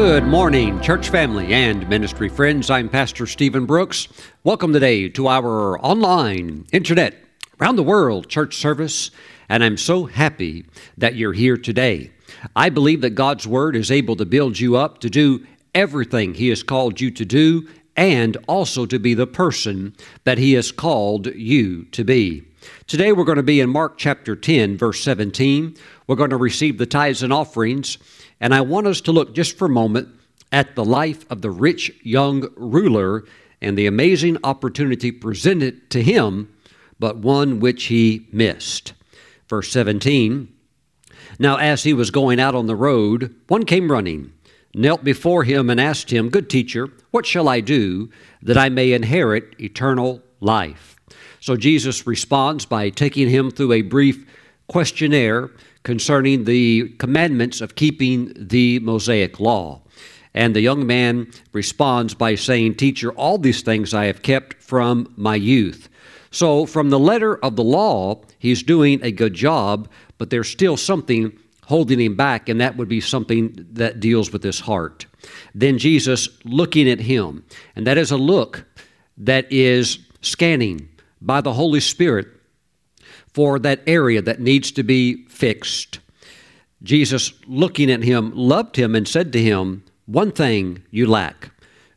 Good morning, church family and ministry friends. I'm Pastor Stephen Brooks. Welcome today to our online, internet, around the world church service, and I'm so happy that you're here today. I believe that God's Word is able to build you up to do everything He has called you to do and also to be the person that He has called you to be. Today we're going to be in Mark chapter 10, verse 17. We're going to receive the tithes and offerings. And I want us to look just for a moment at the life of the rich young ruler and the amazing opportunity presented to him, but one which he missed. Verse 17 Now, as he was going out on the road, one came running, knelt before him, and asked him, Good teacher, what shall I do that I may inherit eternal life? So Jesus responds by taking him through a brief questionnaire concerning the commandments of keeping the Mosaic law. And the young man responds by saying, Teacher, all these things I have kept from my youth. So, from the letter of the law, he's doing a good job, but there's still something holding him back, and that would be something that deals with his heart. Then Jesus looking at him, and that is a look that is scanning by the Holy Spirit for that area that needs to be fixed. Jesus, looking at him, loved him and said to him, One thing you lack.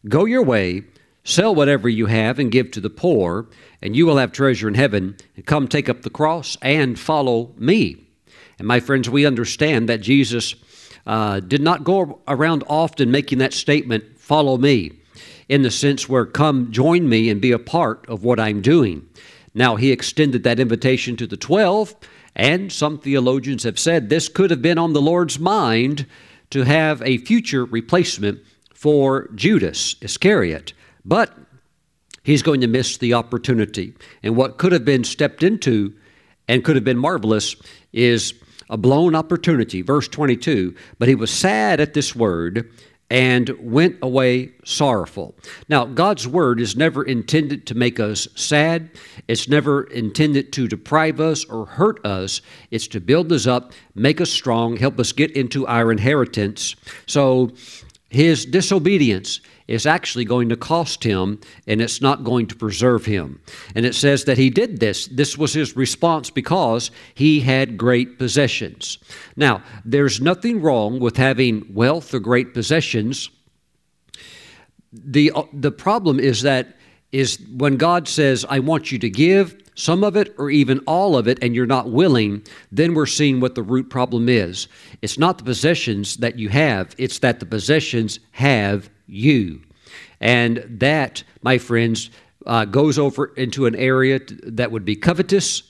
Go your way, sell whatever you have, and give to the poor, and you will have treasure in heaven. And come take up the cross and follow me. And my friends, we understand that Jesus uh, did not go around often making that statement, Follow me, in the sense where, Come join me and be a part of what I'm doing. Now, he extended that invitation to the 12, and some theologians have said this could have been on the Lord's mind to have a future replacement for Judas Iscariot. But he's going to miss the opportunity. And what could have been stepped into and could have been marvelous is a blown opportunity. Verse 22 But he was sad at this word and went away sorrowful. Now, God's word is never intended to make us sad. It's never intended to deprive us or hurt us. It's to build us up, make us strong, help us get into our inheritance. So, his disobedience is actually going to cost him and it's not going to preserve him. And it says that he did this. This was his response because he had great possessions. Now, there's nothing wrong with having wealth or great possessions. The, uh, the problem is that is when God says, I want you to give, some of it or even all of it, and you're not willing, then we're seeing what the root problem is. It's not the possessions that you have, it's that the possessions have you. And that, my friends, uh, goes over into an area that would be covetous.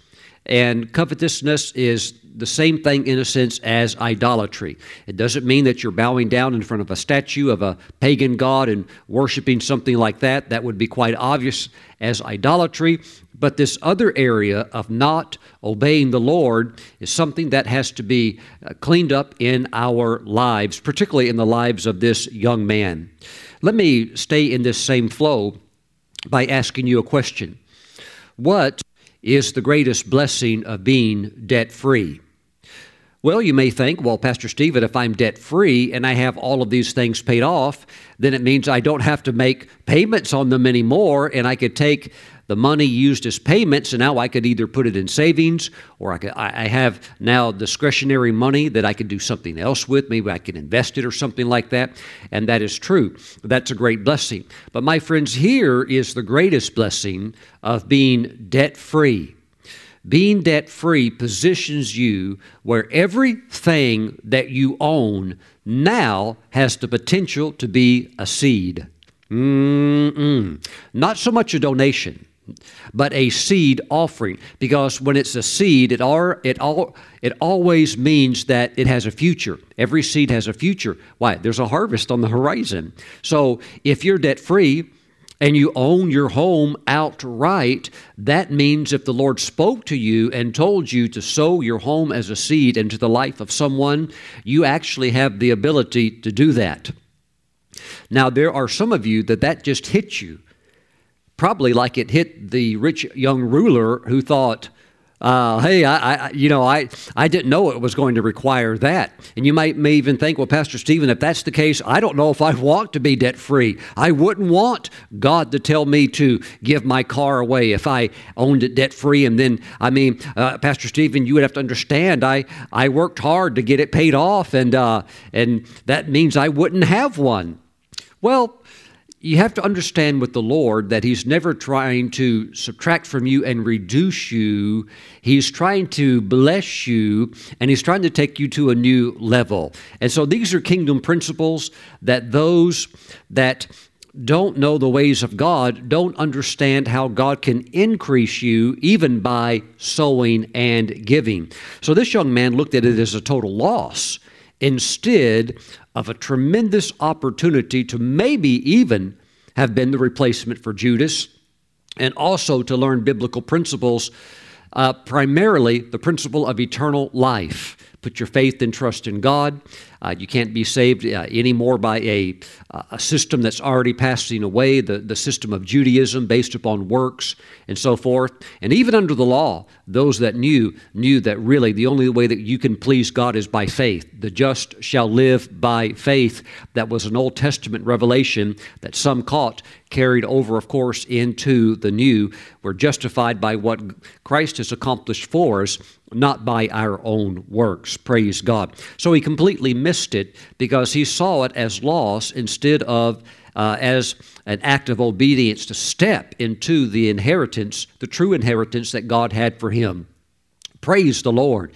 And covetousness is the same thing in a sense as idolatry. It doesn't mean that you're bowing down in front of a statue of a pagan god and worshiping something like that. That would be quite obvious as idolatry. But this other area of not obeying the Lord is something that has to be uh, cleaned up in our lives, particularly in the lives of this young man. Let me stay in this same flow by asking you a question. What is the greatest blessing of being debt free? Well, you may think, well, Pastor Stephen, if I'm debt free and I have all of these things paid off, then it means I don't have to make payments on them anymore, and I could take the money used as payments, and now I could either put it in savings or I, could, I have now discretionary money that I could do something else with. Maybe I can invest it or something like that. And that is true. That's a great blessing. But my friends, here is the greatest blessing of being debt free. Being debt free positions you where everything that you own now has the potential to be a seed. Mm-mm. Not so much a donation but a seed offering. Because when it's a seed it all it all it always means that it has a future. Every seed has a future. Why? There's a harvest on the horizon. So if you're debt free and you own your home outright, that means if the Lord spoke to you and told you to sow your home as a seed into the life of someone, you actually have the ability to do that. Now, there are some of you that that just hits you probably like it hit the rich young ruler who thought, Uh, hey, I, I, you know, I, I didn't know it was going to require that. And you might may even think, well, Pastor Stephen, if that's the case, I don't know if I want to be debt free. I wouldn't want God to tell me to give my car away if I owned it debt free. And then, I mean, uh, Pastor Stephen, you would have to understand, I, I worked hard to get it paid off, and uh, and that means I wouldn't have one. Well, you have to understand with the Lord that He's never trying to subtract from you and reduce you. He's trying to bless you and He's trying to take you to a new level. And so these are kingdom principles that those that don't know the ways of God don't understand how God can increase you even by sowing and giving. So this young man looked at it as a total loss instead of a tremendous opportunity to maybe even have been the replacement for Judas and also to learn biblical principles, uh, primarily the principle of eternal life. Put your faith and trust in God. Uh, you can't be saved uh, anymore by a, a system that's already passing away, the, the system of Judaism based upon works and so forth. And even under the law, those that knew knew that really the only way that you can please God is by faith. The just shall live by faith. That was an Old Testament revelation that some caught, carried over, of course, into the new. We're justified by what Christ has accomplished for us, not by our own works. Praise God. So he completely missed it because he saw it as loss instead of uh, as an act of obedience to step into the inheritance, the true inheritance that God had for him. Praise the Lord.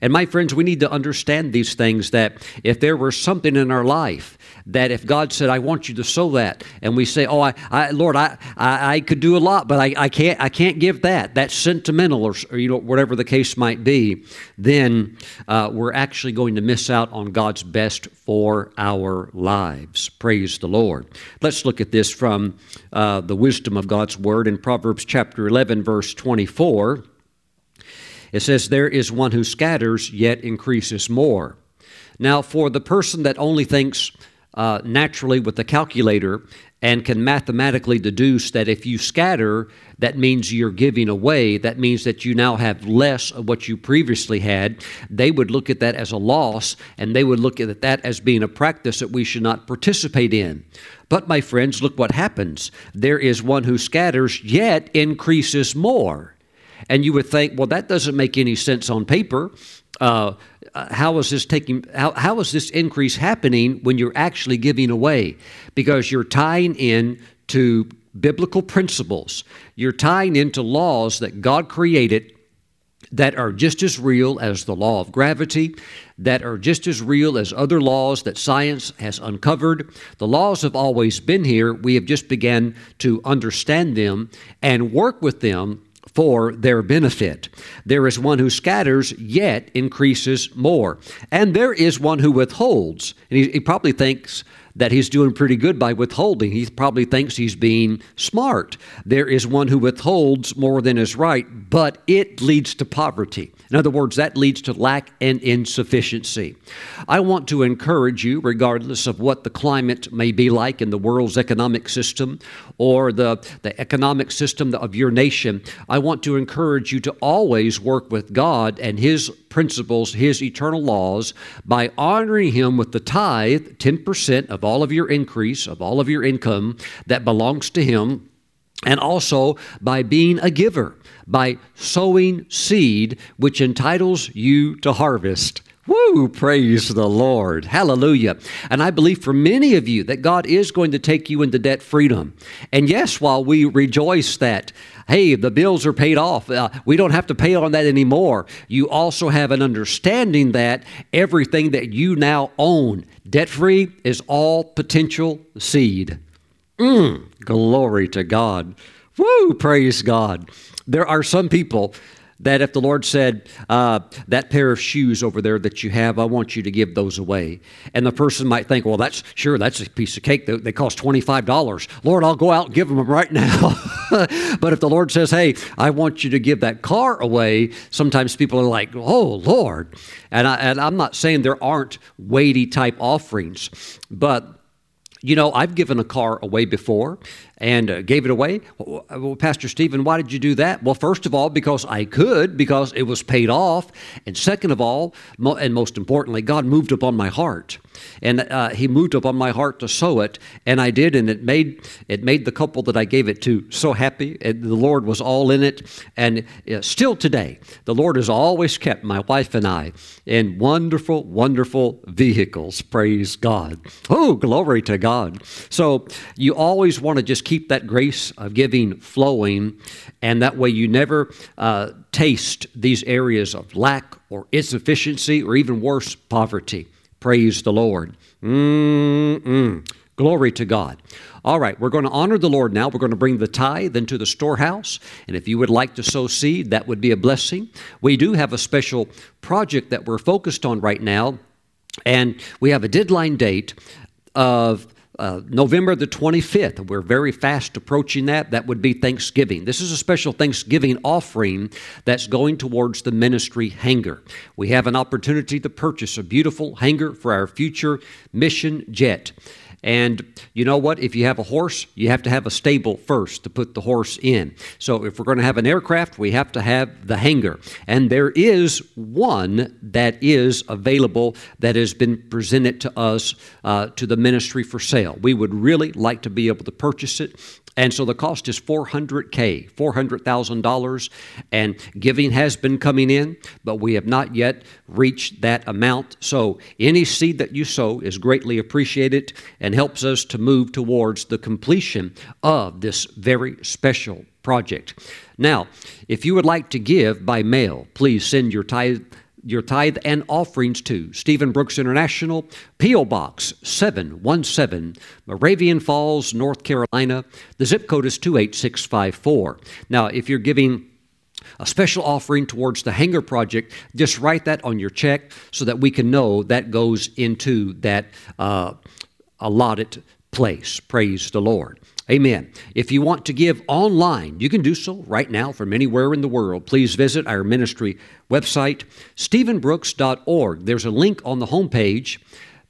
And my friends, we need to understand these things that if there were something in our life that if God said, I want you to sow that, and we say, Oh, I, I Lord, I, I, I, could do a lot, but I, I can't I can't give that. That's sentimental or, or you know, whatever the case might be, then uh, we're actually going to miss out on God's best for our lives. Praise the Lord. Let's look at this from uh, the wisdom of God's word in Proverbs chapter 11, verse 24. It says, There is one who scatters, yet increases more. Now, for the person that only thinks uh, naturally with the calculator and can mathematically deduce that if you scatter, that means you're giving away, that means that you now have less of what you previously had, they would look at that as a loss and they would look at that as being a practice that we should not participate in. But, my friends, look what happens. There is one who scatters, yet increases more. And you would think, well, that doesn't make any sense on paper. Uh, Uh, how is this taking? How, how is this increase happening when you're actually giving away? Because you're tying in to biblical principles. You're tying into laws that God created that are just as real as the law of gravity, that are just as real as other laws that science has uncovered. The laws have always been here. We have just begun to understand them and work with them for their benefit. There is one who scatters, yet increases more. And there is one who withholds. And he, he, probably thinks that he's doing pretty good by withholding. He probably thinks he's being smart. There is one who withholds more than is right, but it leads to poverty. In other words, that leads to lack and insufficiency. I want to encourage you, regardless of what the climate may be like in the world's economic system or the, the economic system of your nation, I want to encourage you to always work with God and His principles, His eternal laws, by honoring Him with the tithe, 10% of all of your increase, of all of your income that belongs to Him and also by being a giver, by sowing seed, which entitles you to harvest. Woo! Praise the Lord. Hallelujah. And I believe for many of you that God is going to take you into debt freedom. And yes, while we rejoice that, hey, the bills are paid off, uh, we don't have to pay on that anymore, you also have an understanding that everything that you now own, debt free, is all potential seed. Mm, glory to God. Woo, praise God. There are some people that if the Lord said, uh, that pair of shoes over there that you have, I want you to give those away. And the person might think, well, that's sure, that's a piece of cake. They, they cost $25. Lord, I'll go out and give them right now. but if the Lord says, hey, I want you to give that car away, sometimes people are like, oh, Lord. And, I, and I'm not saying there aren't weighty type offerings, but you know, I've given a car away before, and uh, gave it away. Well, Pastor Stephen, why did you do that? Well, first of all, because I could, because it was paid off. And second of all, and most importantly, God moved upon my heart and uh, he moved upon my heart to sow it, and I did, and it made it made the couple that I gave it to so happy. And the Lord was all in it, and uh, still today, the Lord has always kept my wife and I in wonderful, wonderful vehicles. Praise God! Oh, glory to God! So you always want to just keep that grace of giving flowing, and that way you never uh, taste these areas of lack or insufficiency or even worse, poverty. Praise the Lord. Mm-mm. Glory to God. All right, we're going to honor the Lord now. We're going to bring the tithe into the storehouse. And if you would like to sow seed, that would be a blessing. We do have a special project that we're focused on right now. And we have a deadline date of uh, November the 25th. We're very fast approaching that. That would be Thanksgiving. This is a special Thanksgiving offering that's going towards the ministry hangar. We have an opportunity to purchase a beautiful hangar for our future mission jet. And you know what? If you have a horse, you have to have a stable first to put the horse in. So if we're going to have an aircraft, we have to have the hangar. And there is one that is available that has been presented to us uh, to the ministry for sale. We would really like to be able to purchase it. And so the cost is 400K, $400,000. And giving has been coming in, but we have not yet reached that amount. So any seed that you sow is greatly appreciated and helps us to move towards the completion of this very special project. Now, if you would like to give by mail, please send your tithe your tithe and offerings to Stephen Brooks International, P.O. Box 717, Moravian Falls, North Carolina. The zip code is 28654. Now, if you're giving a special offering towards the hangar project, just write that on your check so that we can know that goes into that uh, allotted place. Praise the Lord. Amen. If you want to give online, you can do so right now from anywhere in the world. Please visit our ministry website, stephenbrooks.org. There's a link on the homepage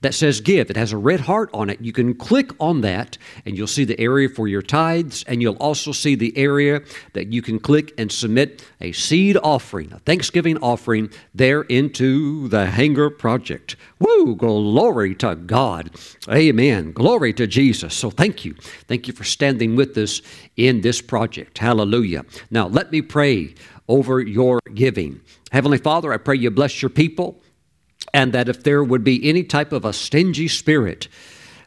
that says give. It has a red heart on it. You can click on that and you'll see the area for your tithes, and you'll also see the area that you can click and submit a seed offering, a Thanksgiving offering there into the Hangar Project. Woo! Glory to God. Amen. Glory to Jesus. So thank you. Thank you for standing with us in this project. Hallelujah. Now, let me pray over your giving. Heavenly Father, I pray you bless your people and that if there would be any type of a stingy spirit,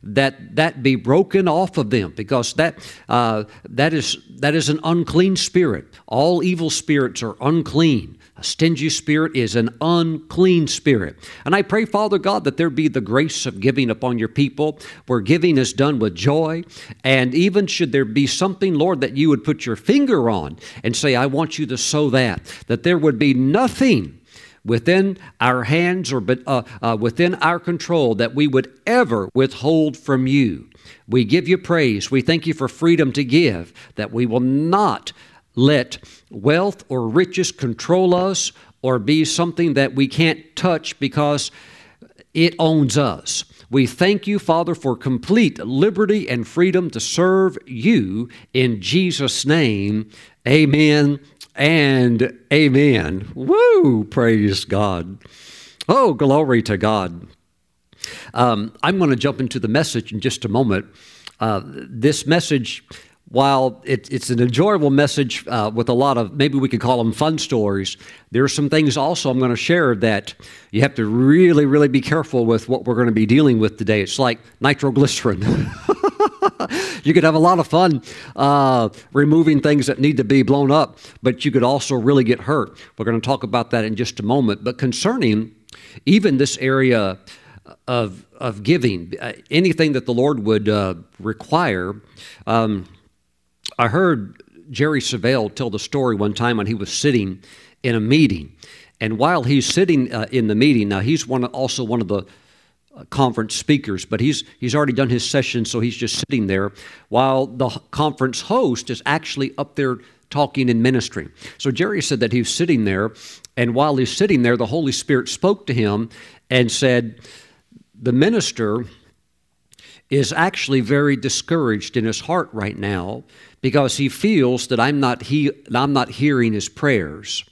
that that be broken off of them because that uh, that is that is an unclean spirit. All evil spirits are unclean. A stingy spirit is an unclean spirit. And I pray, Father God, that there be the grace of giving upon your people, where giving is done with joy. And even should there be something, Lord, that you would put your finger on and say, I want you to sow that, that there would be nothing within our hands or uh, uh, within our control that we would ever withhold from you. We give you praise. We thank you for freedom to give, that we will not let wealth or riches control us or be something that we can't touch because it owns us. We thank you, Father, for complete liberty and freedom to serve you in Jesus' name. Amen and amen. Woo! Praise God. Oh, glory to God. Um, I'm going to jump into the message in just a moment. Uh, this message, while it, it's an enjoyable message uh, with a lot of, maybe we could call them fun stories, there are some things also I'm going to share that you have to really, really be careful with what we're going to be dealing with today. It's like nitroglycerin. you could have a lot of fun uh, removing things that need to be blown up, but you could also really get hurt. We're going to talk about that in just a moment. But concerning even this area of, of giving, uh, anything that the Lord would uh, require, um, I heard Jerry Savelle tell the story one time when he was sitting in a meeting. And while he's sitting uh, in the meeting, now he's one also one of the conference speakers, but he's he's already done his session, so he's just sitting there while the conference host is actually up there talking and ministering. So Jerry said that he was sitting there, and while he's sitting there, the Holy Spirit spoke to him and said, "The minister is actually very discouraged in his heart right now because he feels that I'm not, he, I'm not hearing his prayers.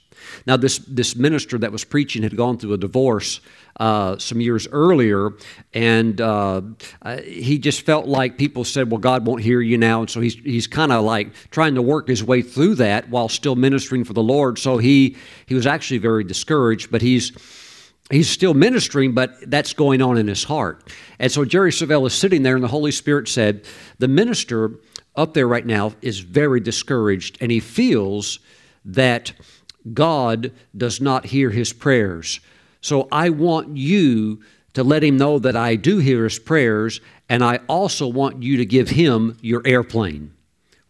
Now, this, this minister that was preaching had gone through a divorce uh, some years earlier, and uh, uh, he just felt like people said, Well, God won't hear you now. And so he's, he's kind of like trying to work his way through that while still ministering for the Lord. So he, he was actually very discouraged, but he's he's still ministering, but that's going on in his heart. And so Jerry Savelle is sitting there, and the Holy Spirit said, The minister up there right now is very discouraged, and he feels that God does not hear his prayers. So I want you to let him know that I do hear his prayers, and I also want you to give him your airplane.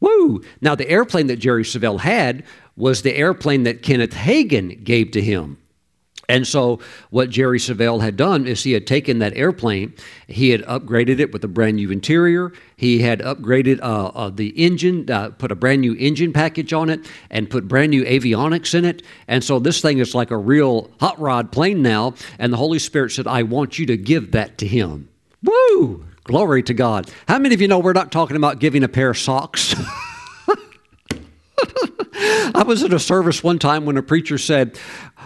Woo! Now, the airplane that Jerry Savelle had was the airplane that Kenneth Hagin gave to him. And so, what Jerry Savelle had done is he had taken that airplane, he had upgraded it with a brand new interior, he had upgraded uh, uh, the engine, uh, put a brand new engine package on it, and put brand new avionics in it. And so, this thing is like a real hot rod plane now. And the Holy Spirit said, I want you to give that to him. Woo! Glory to God. How many of you know we're not talking about giving a pair of socks? I was at a service one time when a preacher said,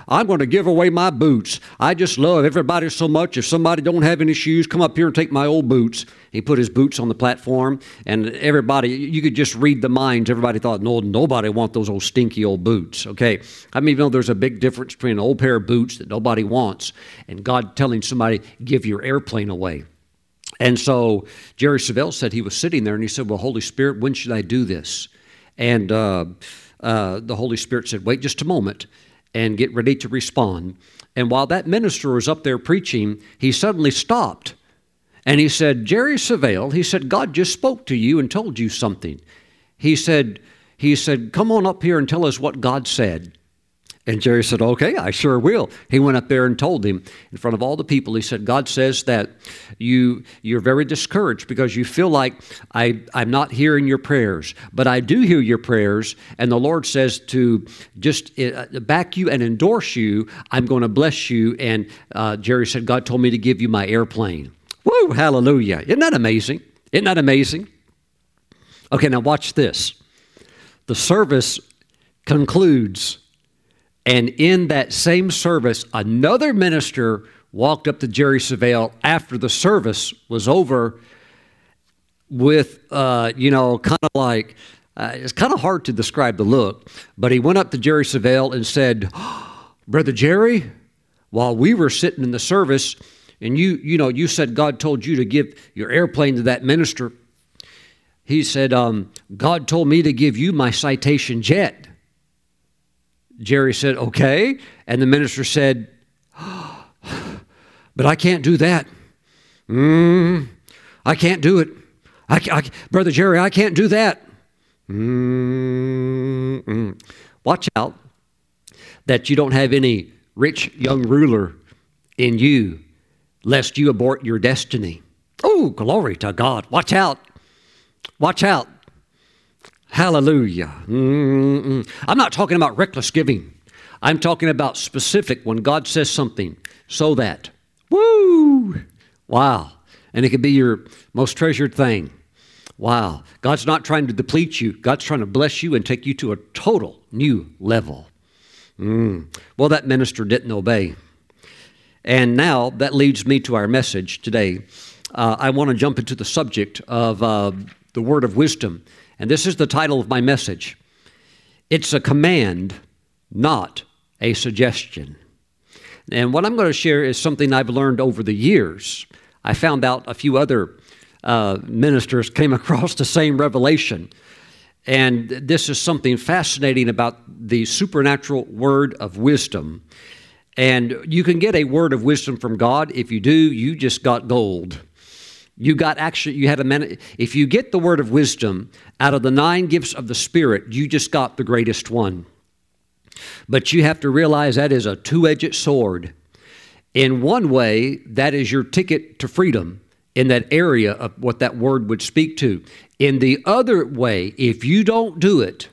I'm going to give away my boots. I just love everybody so much. If somebody don't have any shoes, come up here and take my old boots. He put his boots on the platform, and everybody, you could just read the minds. Everybody thought, no, nobody want those old stinky old boots. Okay, I mean, you know, there's a big difference between an old pair of boots that nobody wants and God telling somebody, give your airplane away. And so Jerry Savelle said he was sitting there and he said, Well, Holy Spirit, when should I do this? And uh, uh, the Holy Spirit said, Wait just a moment and get ready to respond. And while that minister was up there preaching, he suddenly stopped and he said, Jerry Savelle, he said, God just spoke to you and told you something. He said, he said, Come on up here and tell us what God said. And Jerry said, Okay, I sure will. He went up there and told him in front of all the people, he said, God says that you, you're very discouraged because you feel like I, I'm not hearing your prayers, but I do hear your prayers. And the Lord says to just uh, back you and endorse you, I'm going to bless you. And uh, Jerry said, God told me to give you my airplane. Woo, hallelujah. Isn't that amazing? Isn't that amazing? Okay, now watch this. The service concludes and in that same service, another minister walked up to Jerry Savelle after the service was over with, uh, you know, kind of like, uh, it's kind of hard to describe the look, but he went up to Jerry Savelle and said, Brother Jerry, while we were sitting in the service, and you, you know, you said God told you to give your airplane to that minister. He said, um, God told me to give you my citation jet. Jerry said, Okay. And the minister said, But I can't do that. Mm, I can't do it. I, I, Brother Jerry, I can't do that. Mm-mm. Watch out that you don't have any rich young ruler in you, lest you abort your destiny. Oh, glory to God. Watch out. Watch out. Hallelujah. Mm-mm. I'm not talking about reckless giving. I'm talking about specific when God says something so that. Woo! Wow. And it could be your most treasured thing. Wow. God's not trying to deplete you, God's trying to bless you and take you to a total new level. Mm. Well, that minister didn't obey. And now that leads me to our message today. Uh, I want to jump into the subject of uh, the word of wisdom. And this is the title of my message It's a command, not a suggestion. And what I'm going to share is something I've learned over the years. I found out a few other uh, ministers came across the same revelation. And this is something fascinating about the supernatural word of wisdom. And you can get a word of wisdom from God. If you do, you just got gold. You got actually, you had a minute. If you get the word of wisdom out of the nine gifts of the Spirit, you just got the greatest one. But you have to realize that is a two edged sword. In one way, that is your ticket to freedom in that area of what that word would speak to. In the other way, if you don't do it,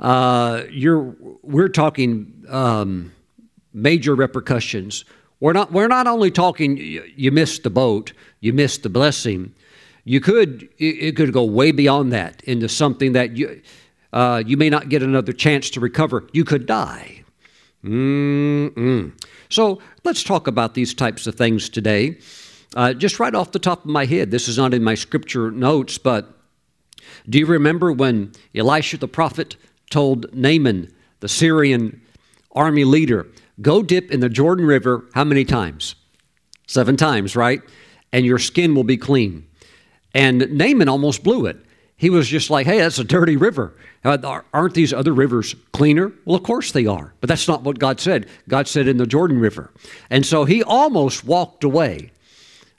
uh, you're, we're talking um, major repercussions We're not, we're not only talking you missed the boat, you missed the blessing. You could, it could go way beyond that into something that you, uh, you may not get another chance to recover. You could die. Mm-mm. So let's talk about these types of things today. Uh, just right off the top of my head, this is not in my scripture notes, but do you remember when Elisha the prophet told Naaman, the Syrian army leader, go dip in the Jordan River how many times? Seven times, right? And your skin will be clean. And Naaman almost blew it. He was just like, hey, that's a dirty river. Uh, aren't these other rivers cleaner? Well, of course they are. But that's not what God said. God said in the Jordan River. And so he almost walked away.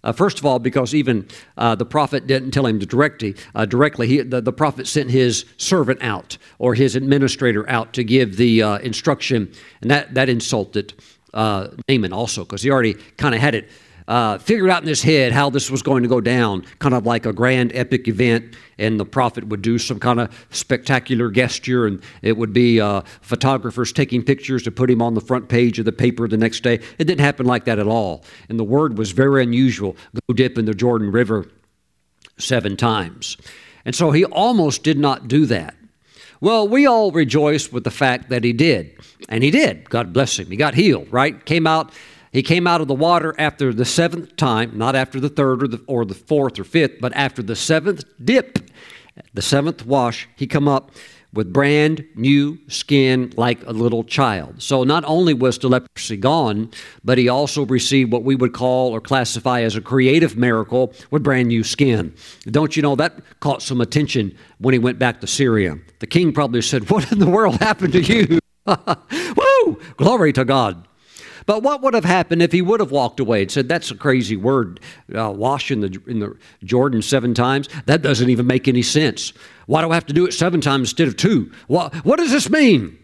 Uh, first of all, because even uh, the prophet didn't tell him to directly. Uh, directly, he, the, the, prophet sent his servant out or his administrator out to give the uh, instruction, and that that insulted uh, Naaman also because he already kind of had it uh, figured out in his head how this was going to go down, kind of like a grand epic event, and the prophet would do some kind of spectacular gesture, and it would be uh, photographers taking pictures to put him on the front page of the paper the next day. It didn't happen like that at all. And the word was very unusual go dip in the Jordan River seven times. And so he almost did not do that. Well, we all rejoice with the fact that he did. And he did. God bless him. He got healed, right? Came out he came out of the water after the seventh time, not after the third or the, or the fourth or fifth, but after the seventh dip, the seventh wash, he come up with brand new skin like a little child. So not only was the leprosy gone, but he also received what we would call or classify as a creative miracle with brand new skin. Don't you know that caught some attention when he went back to Syria? The king probably said, What in the world happened to you? Woo! Glory to God. But what would have happened if he would have walked away and said, That's a crazy word, uh, wash in the, in the Jordan seven times? That doesn't even make any sense. Why do I have to do it seven times instead of two? What, what does this mean?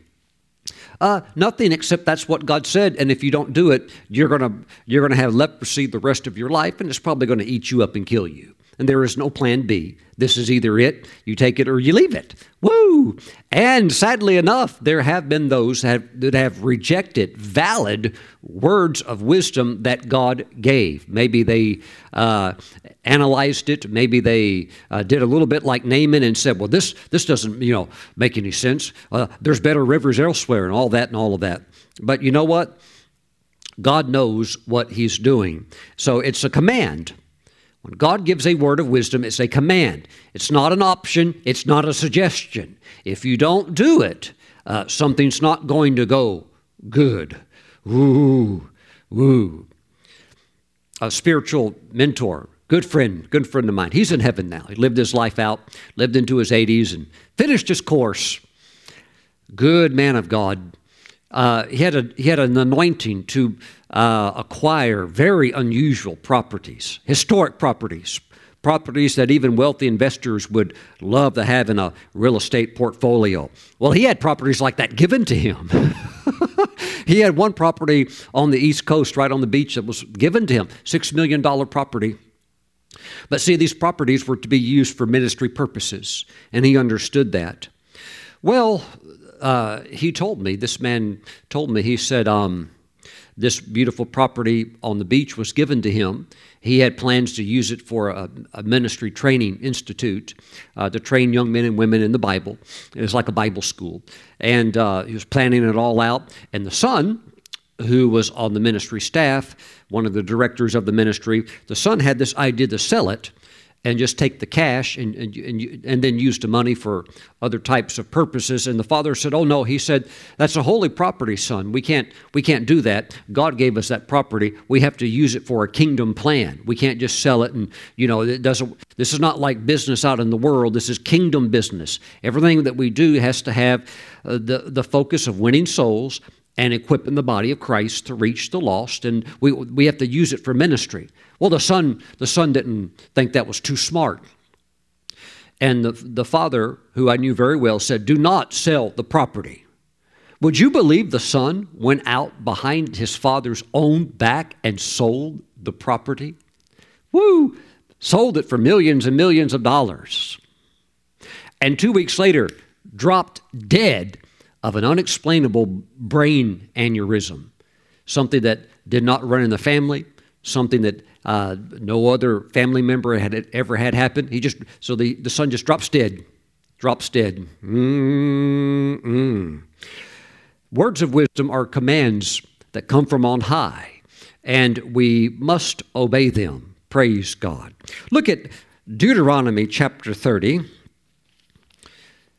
Uh, nothing except that's what God said, and if you don't do it, you're gonna you're gonna have leprosy the rest of your life, and it's probably going to eat you up and kill you and there is no plan B. This is either it, you take it or you leave it. Woo! And sadly enough, there have been those that have, that have rejected valid words of wisdom that God gave. Maybe they uh, analyzed it. Maybe they uh, did a little bit like Naaman and said, "Well, this this doesn't you know make any sense. Uh, there's better rivers elsewhere, and all that and all of that." But you know what? God knows what He's doing. So it's a command. When God gives a word of wisdom, it's a command. It's not an option, it's not a suggestion. If you don't do it, uh, something's not going to go good. Woo, woo. A spiritual mentor, good friend, good friend of mine. He's in heaven now. He lived his life out, lived into his 80s, and finished his course. Good man of God. Uh, he had a he had an anointing to uh, acquire very unusual properties, historic properties, properties that even wealthy investors would love to have in a real estate portfolio. Well, he had properties like that given to him. he had one property on the East Coast, right on the beach, that was given to him, $6 million property. But see, these properties were to be used for ministry purposes, and he understood that. Well, uh, he told me, this man told me, he said, um, this beautiful property on the beach was given to him. He had plans to use it for a, a ministry training institute uh, to train young men and women in the Bible. It was like a Bible school. And uh, he was planning it all out. And the son, who was on the ministry staff, one of the directors of the ministry, the son had this idea to sell it and just take the cash and, and, and, and, then use the money for other types of purposes. And the father said, Oh, no. He said, That's a holy property, son. We can't, we can't do that. God gave us that property. We have to use it for a kingdom plan. We can't just sell it and, you know, it doesn't, this is not like business out in the world. This is kingdom business. Everything that we do has to have uh, the, the focus of winning souls and equipping the body of Christ to reach the lost, and we, we have to use it for ministry. Well, the son, the son didn't think that was too smart. And the, the father, who I knew very well, said, Do not sell the property. Would you believe the son went out behind his father's own back and sold the property? Woo! Sold it for millions and millions of dollars. And two weeks later, dropped dead of an unexplainable brain aneurysm, something that did not run in the family, something that uh, no other family member had ever had happen. He just so the, the son just drops dead, drops dead. Mm-mm. Words of wisdom are commands that come from on high, and we must obey them. Praise God. Look at Deuteronomy chapter 30.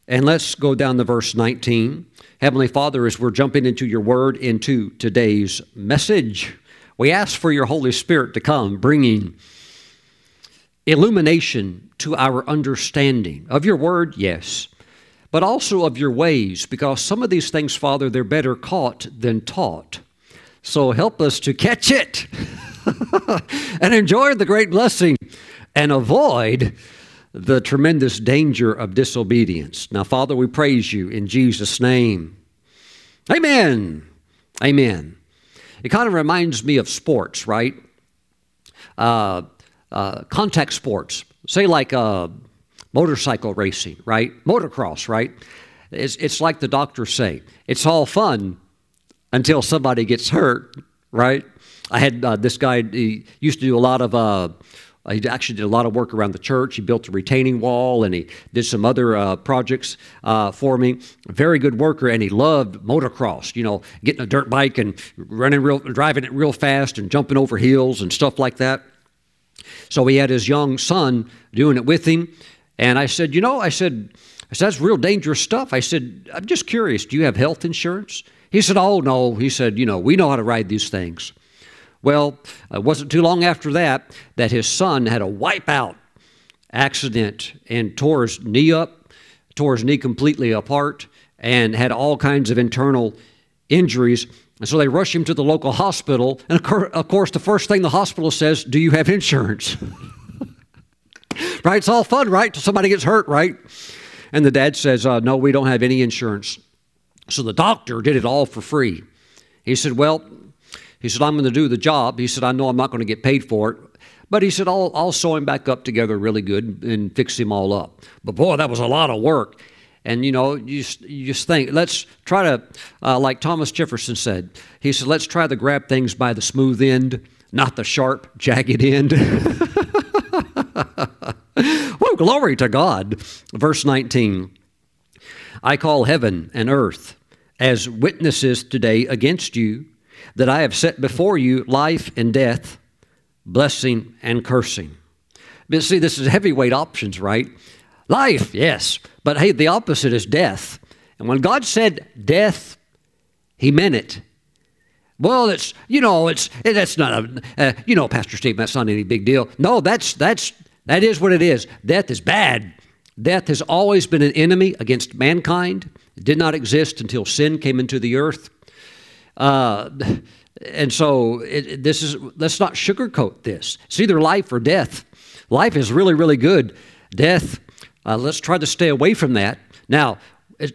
And let's go down to verse 19. Heavenly Father, as we're jumping into your word, into today's message, we ask for your Holy Spirit to come, bringing illumination to our understanding of your word, yes, but also of your ways, because some of these things, Father, they're better caught than taught. So help us to catch it and enjoy the great blessing and avoid the tremendous danger of disobedience. Now, Father, we praise you in Jesus' name. Amen. Amen. It kind of reminds me of sports, right? Uh, uh, contact sports, say like uh, motorcycle racing, right? Motocross, right? It's, it's like the doctors say it's all fun until somebody gets hurt, right? I had uh, this guy, he used to do a lot of uh, he actually did a lot of work around the church. He built a retaining wall and he did some other uh, projects uh, for me. Very good worker, and he loved motocross. You know, getting a dirt bike and running real, driving it real fast and jumping over hills and stuff like that. So he had his young son doing it with him, and I said, you know, I said, I said that's real dangerous stuff. I said, I'm just curious. Do you have health insurance? He said, oh no. He said, you know, we know how to ride these things. Well, it wasn't too long after that that his son had a wipeout accident and tore his knee up, tore his knee completely apart, and had all kinds of internal injuries. And so they rush him to the local hospital. And of course, the first thing the hospital says, Do you have insurance? right? It's all fun, right? Till somebody gets hurt, right? And the dad says, uh, No, we don't have any insurance. So the doctor did it all for free. He said, Well, he said, I'm going to do the job. He said, I know I'm not going to get paid for it. But he said, I'll, I'll sew him back up together really good and fix him all up. But boy, that was a lot of work. And you know, you just, you just think, let's try to, uh, like Thomas Jefferson said, he said, let's try to grab things by the smooth end, not the sharp, jagged end. well, glory to God. Verse 19 I call heaven and earth as witnesses today against you that I have set before you life and death, blessing and cursing. But see, this is heavyweight options, right? Life, yes. But hey, the opposite is death. And when God said death, He meant it. Well, it's you know, it's that's not a uh, you know, Pastor Steve. That's not any big deal. No, that's that's that is what it is. Death is bad. Death has always been an enemy against mankind. It did not exist until sin came into the earth. Uh, and so it, this is let's not sugarcoat this. It's either life or death. Life is really, really good. Death, uh, let's try to stay away from that. Now,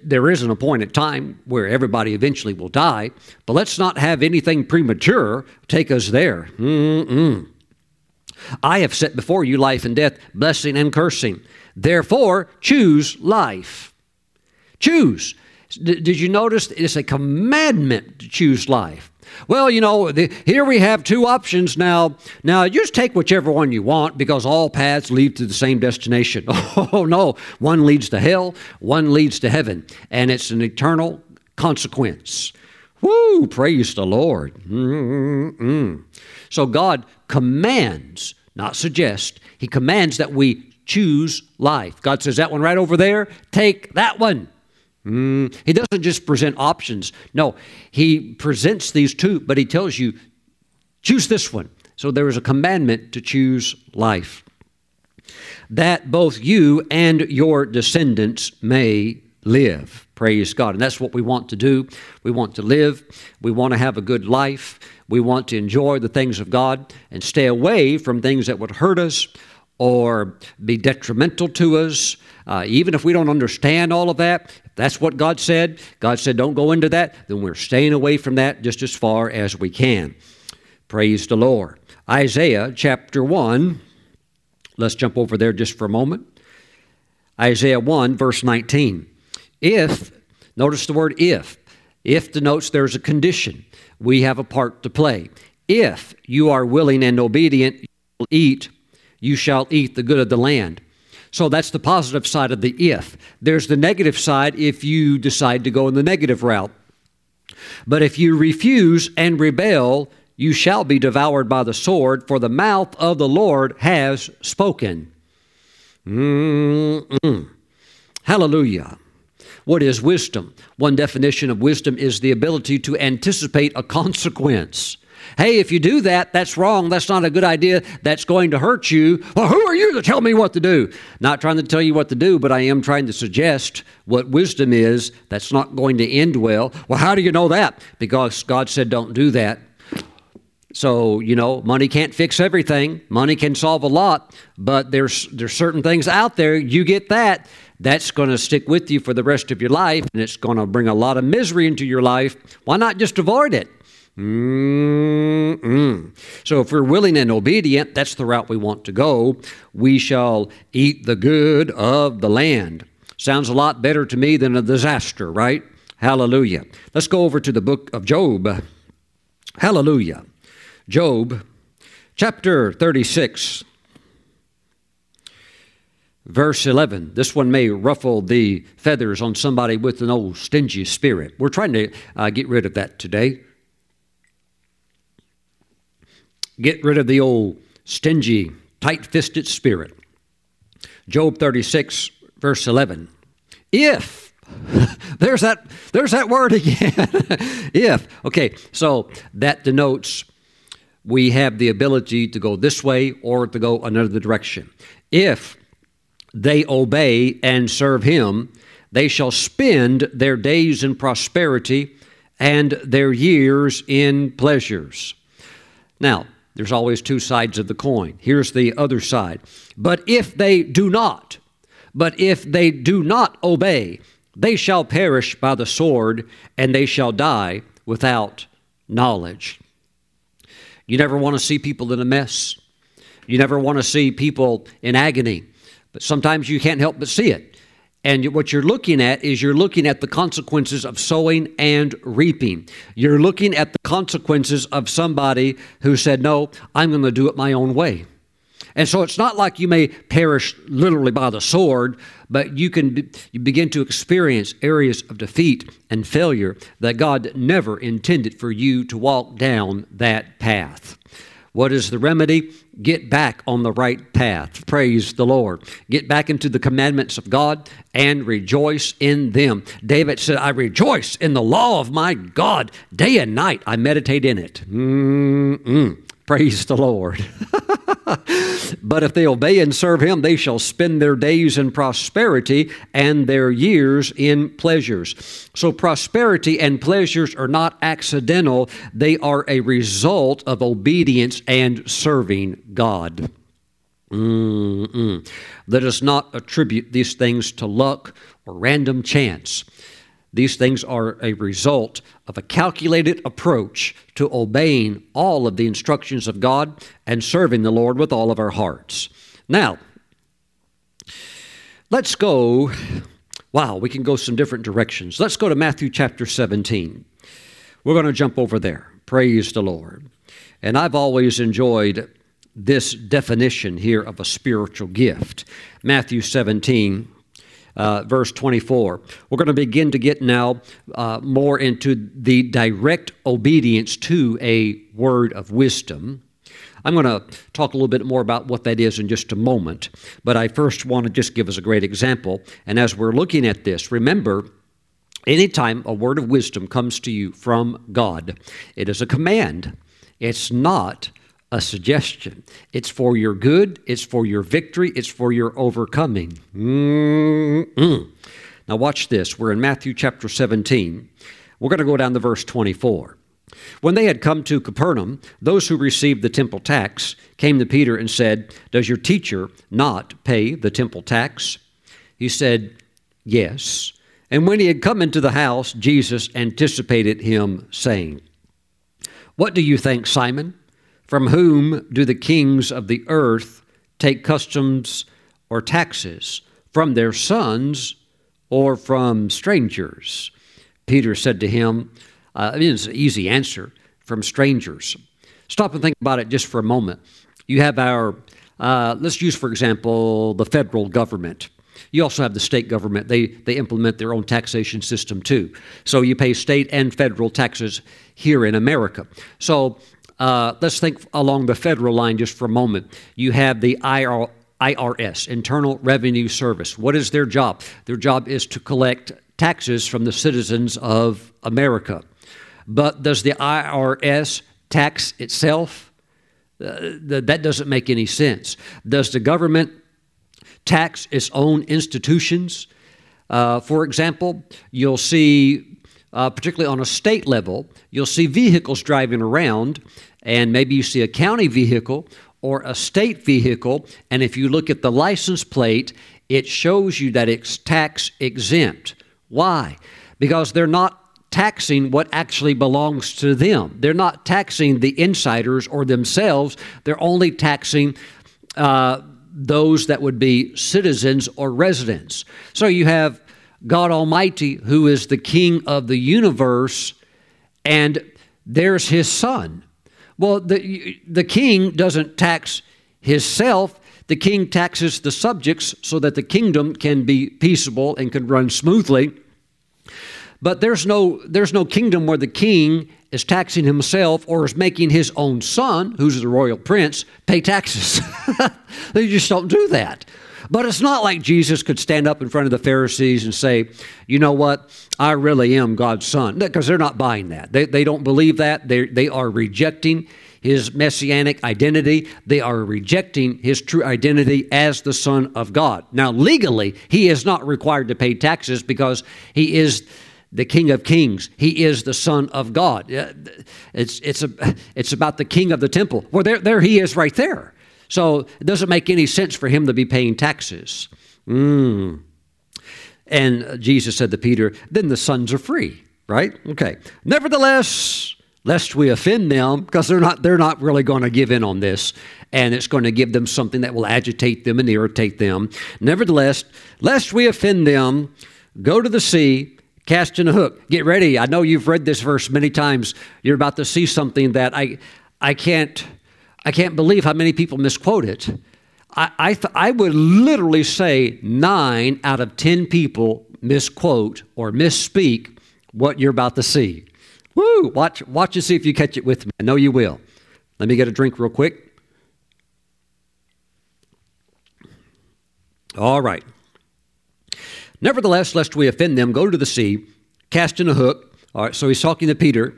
there is an appointed time where everybody eventually will die, but let's not have anything premature take us there. Mm-mm. I have set before you life and death, blessing and cursing. Therefore, choose life. Choose. Did you notice it's a commandment to choose life? Well, you know, the, here we have two options now. Now, just take whichever one you want because all paths lead to the same destination. Oh, no. One leads to hell, one leads to heaven, and it's an eternal consequence. Woo! Praise the Lord. Mm-mm. So God commands, not suggests, He commands that we choose life. God says, That one right over there, take that one. Mm, he doesn't just present options. No, he presents these two, but he tells you, choose this one. So there is a commandment to choose life, that both you and your descendants may live. Praise God. And that's what we want to do. We want to live. We want to have a good life. We want to enjoy the things of God and stay away from things that would hurt us or be detrimental to us. Uh, even if we don't understand all of that, if that's what God said, God said, don't go into that, then we're staying away from that just as far as we can. Praise the Lord. Isaiah chapter 1, let's jump over there just for a moment. Isaiah 1, verse 19. If, notice the word if, if denotes there's a condition, we have a part to play. if you are willing and obedient, you eat, you shall eat the good of the land. So that's the positive side of the if. There's the negative side if you decide to go in the negative route. But if you refuse and rebel, you shall be devoured by the sword, for the mouth of the Lord has spoken. Mm-mm. Hallelujah. What is wisdom? One definition of wisdom is the ability to anticipate a consequence. Hey, if you do that, that's wrong. That's not a good idea. That's going to hurt you. Well, who are you to tell me what to do? Not trying to tell you what to do, but I am trying to suggest what wisdom is that's not going to end well. Well, how do you know that? Because God said don't do that. So, you know, money can't fix everything. Money can solve a lot, but there's there's certain things out there. You get that, that's going to stick with you for the rest of your life and it's going to bring a lot of misery into your life. Why not just avoid it? Mm-mm. So, if we're willing and obedient, that's the route we want to go. We shall eat the good of the land. Sounds a lot better to me than a disaster, right? Hallelujah. Let's go over to the book of Job. Hallelujah. Job chapter 36, verse 11. This one may ruffle the feathers on somebody with an old stingy spirit. We're trying to uh, get rid of that today. Get rid of the old stingy, tight fisted spirit. Job 36, verse 11. If, there's that, there's that word again. if, okay, so that denotes we have the ability to go this way or to go another direction. If they obey and serve him, they shall spend their days in prosperity and their years in pleasures. Now, there's always two sides of the coin. Here's the other side. But if they do not, but if they do not obey, they shall perish by the sword and they shall die without knowledge. You never want to see people in a mess. You never want to see people in agony. But sometimes you can't help but see it. And what you're looking at is you're looking at the consequences of sowing and reaping. You're looking at the consequences of somebody who said, No, I'm going to do it my own way. And so it's not like you may perish literally by the sword, but you can be, you begin to experience areas of defeat and failure that God never intended for you to walk down that path. What is the remedy? Get back on the right path. Praise the Lord. Get back into the commandments of God and rejoice in them. David said, I rejoice in the law of my God. Day and night I meditate in it. Mm-mm. Praise the Lord. but if they obey and serve him, they shall spend their days in prosperity and their years in pleasures. So, prosperity and pleasures are not accidental, they are a result of obedience and serving God. Mm-mm. Let us not attribute these things to luck or random chance. These things are a result of a calculated approach to obeying all of the instructions of God and serving the Lord with all of our hearts. Now, let's go. Wow, we can go some different directions. Let's go to Matthew chapter 17. We're going to jump over there. Praise the Lord. And I've always enjoyed this definition here of a spiritual gift. Matthew 17, uh, verse 24. We're going to begin to get now uh, more into the direct obedience to a word of wisdom. I'm going to talk a little bit more about what that is in just a moment, but I first want to just give us a great example. And as we're looking at this, remember, anytime a word of wisdom comes to you from God, it is a command. It's not a suggestion. It's for your good, it's for your victory, it's for your overcoming. Mm-mm. Now, watch this. We're in Matthew chapter 17. We're going to go down to verse 24. When they had come to Capernaum, those who received the temple tax came to Peter and said, Does your teacher not pay the temple tax? He said, Yes. And when he had come into the house, Jesus anticipated him, saying, What do you think, Simon? From whom do the kings of the earth take customs or taxes? From their sons or from strangers? Peter said to him, uh, it's an easy answer from strangers. Stop and think about it just for a moment. You have our, uh, let's use, for example, the federal government. You also have the state government. They, they implement their own taxation system too. So you pay state and federal taxes here in America. So uh, let's think along the federal line just for a moment. You have the IR, IRS, Internal Revenue Service. What is their job? Their job is to collect taxes from the citizens of America. But does the IRS tax itself? Uh, that doesn't make any sense. Does the government tax its own institutions? Uh, for example, you'll see, uh, particularly on a state level, you'll see vehicles driving around, and maybe you see a county vehicle or a state vehicle, and if you look at the license plate, it shows you that it's tax exempt. Why? Because they're not taxing what actually belongs to them. They're not taxing the insiders or themselves, they're only taxing uh, those that would be citizens or residents. So you have God Almighty, who is the King of the universe, and there's his Son. Well, the, the king doesn't tax himself, the king taxes the subjects so that the kingdom can be peaceable and can run smoothly. But there's no, there's no kingdom where the king is taxing himself or is making his own son, who's the royal prince, pay taxes. they just don't do that. But it's not like Jesus could stand up in front of the Pharisees and say, you know what, I really am God's son. Because they're not buying that. They, they don't believe that. They, they are rejecting his messianic identity. They are rejecting his true identity as the Son of God. Now, legally, he is not required to pay taxes because he is the King of Kings. He is the Son of God. Uh, it's, it's, a, it's about the King of the temple. Well, there, there he is right there. So it doesn't make any sense for him to be paying taxes. Mm. And Jesus said to Peter, Then the sons are free, right? Okay. Nevertheless, lest we offend them, because they're not, they're not really going to give in on this, and it's going to give them something that will agitate them and irritate them. Nevertheless, lest we offend them, go to the sea cast in a hook. Get ready. I know you've read this verse many times. You're about to see something that I, I can't, I can't believe how many people misquote it. I, I, th- I would literally say nine out of ten people misquote or misspeak what you're about to see. Woo! Watch, watch and see if you catch it with me. I know you will. Let me get a drink real quick. All right. Nevertheless, lest we offend them, go to the sea, cast in a hook. All right, so he's talking to Peter,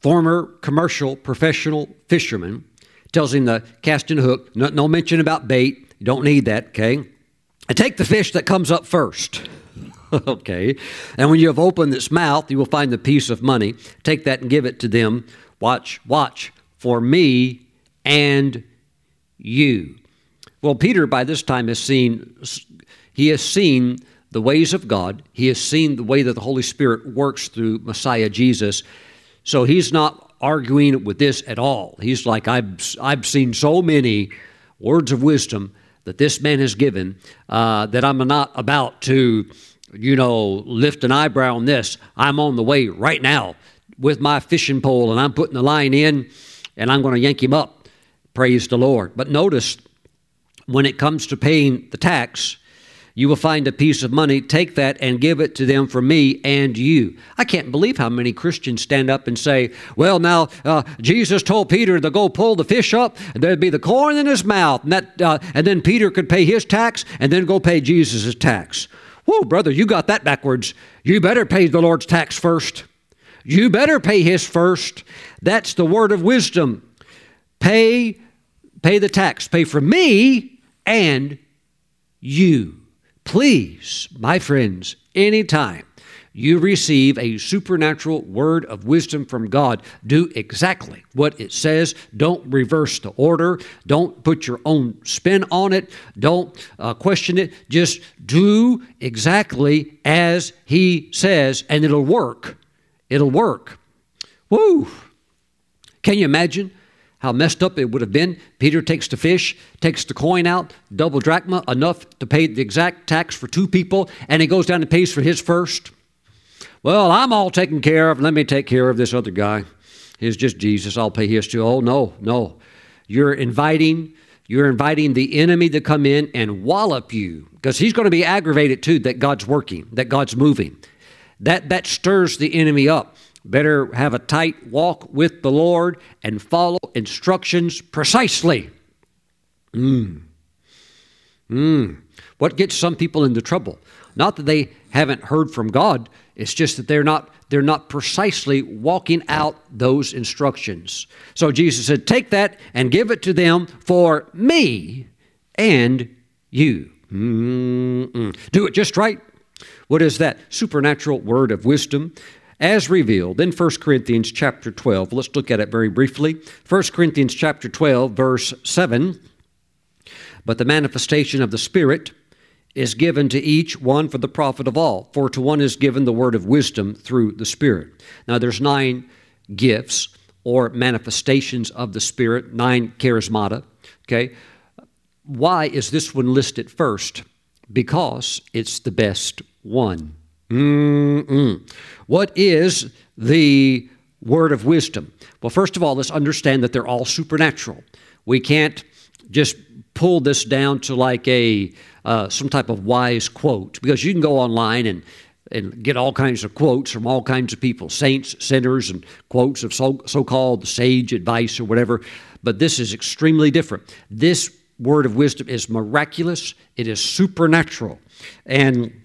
former commercial professional fisherman, tells him to cast in a hook. No, no mention about bait. You don't need that, okay? And take the fish that comes up first. okay. And when you have opened its mouth, you will find the piece of money. Take that and give it to them. Watch, watch for me and you. Well, Peter by this time has seen he has seen the ways of God. He has seen the way that the Holy Spirit works through Messiah Jesus. So he's not arguing with this at all. He's like, I've, I've seen so many words of wisdom that this man has given uh, that I'm not about to, you know, lift an eyebrow on this. I'm on the way right now with my fishing pole and I'm putting the line in and I'm going to yank him up. Praise the Lord. But notice when it comes to paying the tax, you will find a piece of money, take that and give it to them for me and you. I can't believe how many Christians stand up and say, Well, now, uh, Jesus told Peter to go pull the fish up, and there'd be the corn in his mouth, and, that, uh, and then Peter could pay his tax and then go pay Jesus' tax. Whoa, brother, you got that backwards. You better pay the Lord's tax first. You better pay his first. That's the word of wisdom. Pay, pay the tax. Pay for me and you. Please, my friends, anytime you receive a supernatural word of wisdom from God, do exactly what it says. Don't reverse the order. Don't put your own spin on it. Don't uh, question it. Just do exactly as He says, and it'll work. It'll work. Woo! Can you imagine how messed up it would have been. Peter takes the fish, takes the coin out, double drachma, enough to pay the exact tax for two people, and he goes down and pays for his first. Well, I'm all taken care of. Let me take care of this other guy. He's just Jesus. I'll pay his too. Oh, no, no. You're inviting. You're inviting the enemy to come in and wallop you because he's going to be aggravated too that God's working, that God's moving. That, that stirs the enemy up. Better have a tight walk with the Lord and follow instructions precisely. Mm. Mm. What gets some people into trouble? Not that they haven't heard from God, it's just that they're not they're not precisely walking out those instructions. So Jesus said, "Take that and give it to them for me and you. Mm-mm. Do it just right. What is that supernatural word of wisdom? As revealed in 1 Corinthians chapter 12. Let's look at it very briefly. 1 Corinthians chapter 12 verse 7. But the manifestation of the Spirit is given to each one for the profit of all. For to one is given the word of wisdom through the Spirit. Now there's nine gifts or manifestations of the Spirit, nine charismata. Okay. Why is this one listed first? Because it's the best one. Mm-mm. What is the word of wisdom? Well, first of all, let's understand that they're all supernatural. We can't just pull this down to like a uh, some type of wise quote because you can go online and and get all kinds of quotes from all kinds of people, saints, sinners, and quotes of so, so-called sage advice or whatever. But this is extremely different. This word of wisdom is miraculous. It is supernatural, and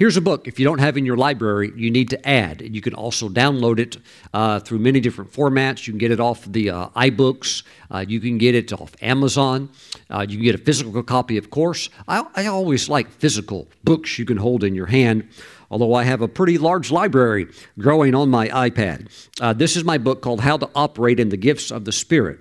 Here's a book. If you don't have in your library, you need to add. You can also download it uh, through many different formats. You can get it off the uh, iBooks. Uh, you can get it off Amazon. Uh, you can get a physical copy, of course. I, I always like physical books you can hold in your hand although I have a pretty large library growing on my iPad. Uh, this is my book called How to Operate in the Gifts of the Spirit.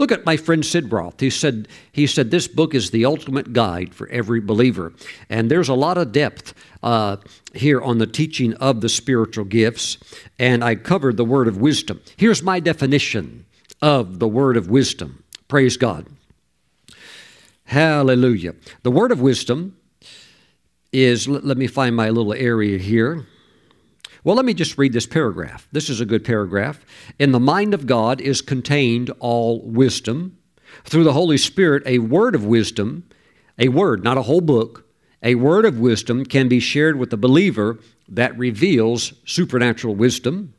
Look at my friend Sid Roth. He said, he said this book is the ultimate guide for every believer. And there's a lot of depth uh, here on the teaching of the spiritual gifts. And I covered the word of wisdom. Here's my definition of the word of wisdom. Praise God. Hallelujah. The word of wisdom is, let me find my little area here. Well, let me just read this paragraph. This is a good paragraph. In the mind of God is contained all wisdom. Through the Holy Spirit, a word of wisdom, a word, not a whole book, a word of wisdom can be shared with the believer that reveals supernatural wisdom.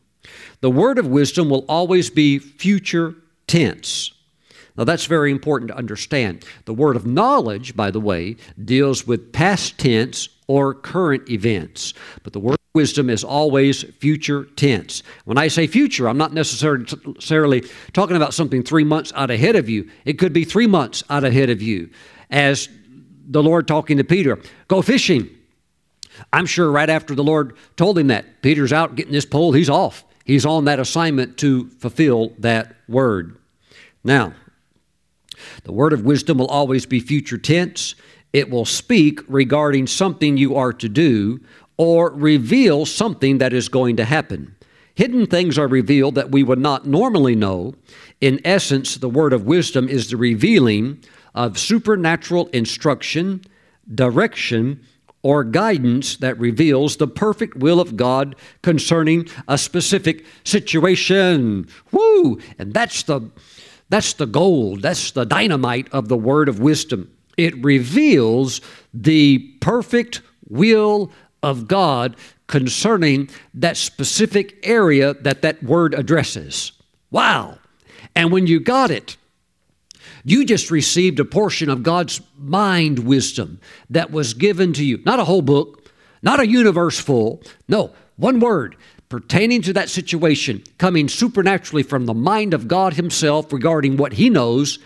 The word of wisdom will always be future tense. Now, that's very important to understand. The word of knowledge, by the way, deals with past tense or current events. But the word wisdom is always future tense. When I say future, I'm not necessarily talking about something three months out ahead of you. It could be three months out ahead of you. As the Lord talking to Peter, go fishing. I'm sure right after the Lord told him that, Peter's out getting this pole, he's off. He's on that assignment to fulfill that word. Now, the word of wisdom will always be future tense. It will speak regarding something you are to do or reveal something that is going to happen. Hidden things are revealed that we would not normally know. In essence, the word of wisdom is the revealing of supernatural instruction, direction, or guidance that reveals the perfect will of God concerning a specific situation. Woo! And that's the that's the gold, that's the dynamite of the word of wisdom. It reveals the perfect will of God concerning that specific area that that word addresses. Wow. And when you got it, you just received a portion of God's mind wisdom that was given to you. Not a whole book, not a universe full. No, one word pertaining to that situation, coming supernaturally from the mind of God Himself regarding what He knows,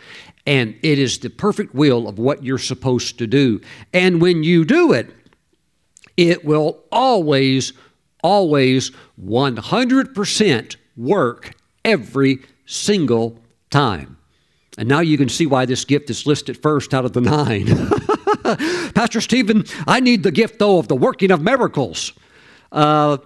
and it is the perfect will of what you're supposed to do. And when you do it, it will always, always 100% work every single time. And now you can see why this gift is listed first out of the nine. Pastor Stephen, I need the gift, though, of the working of miracles. Uh,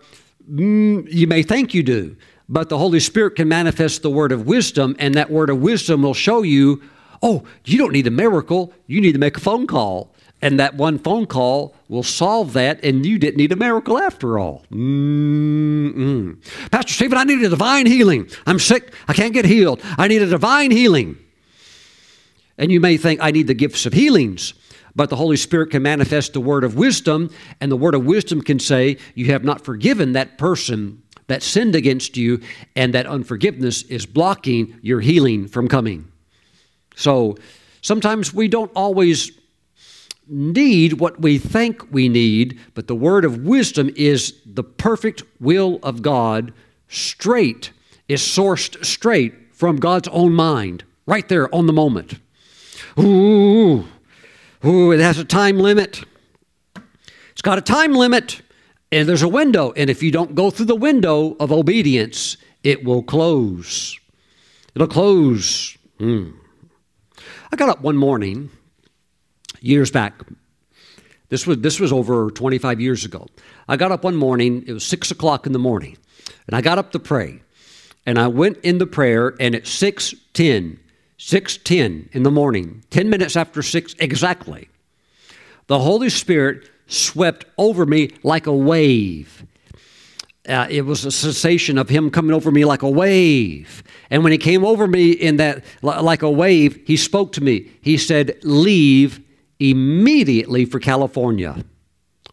Mm, you may think you do, but the Holy Spirit can manifest the word of wisdom, and that word of wisdom will show you oh, you don't need a miracle. You need to make a phone call. And that one phone call will solve that, and you didn't need a miracle after all. Mm-mm. Pastor Stephen, I need a divine healing. I'm sick. I can't get healed. I need a divine healing. And you may think, I need the gifts of healings. But the Holy Spirit can manifest the word of wisdom, and the word of wisdom can say, You have not forgiven that person that sinned against you, and that unforgiveness is blocking your healing from coming. So sometimes we don't always need what we think we need, but the word of wisdom is the perfect will of God, straight, is sourced straight from God's own mind, right there on the moment. Ooh, ooh, it has a time limit. It's got a time limit, and there's a window, and if you don't go through the window of obedience, it will close. It'll close. Mm. I got up one morning years back. This was, this was over 25 years ago. I got up one morning, it was 6 o'clock in the morning, and I got up to pray. And I went in the prayer, and at 6.10, 6.10 in the morning, 10 minutes after 6 exactly, the Holy Spirit swept over me like a wave. Uh, it was a sensation of him coming over me like a wave. And when he came over me in that like a wave, he spoke to me. He said, "Leave immediately for California.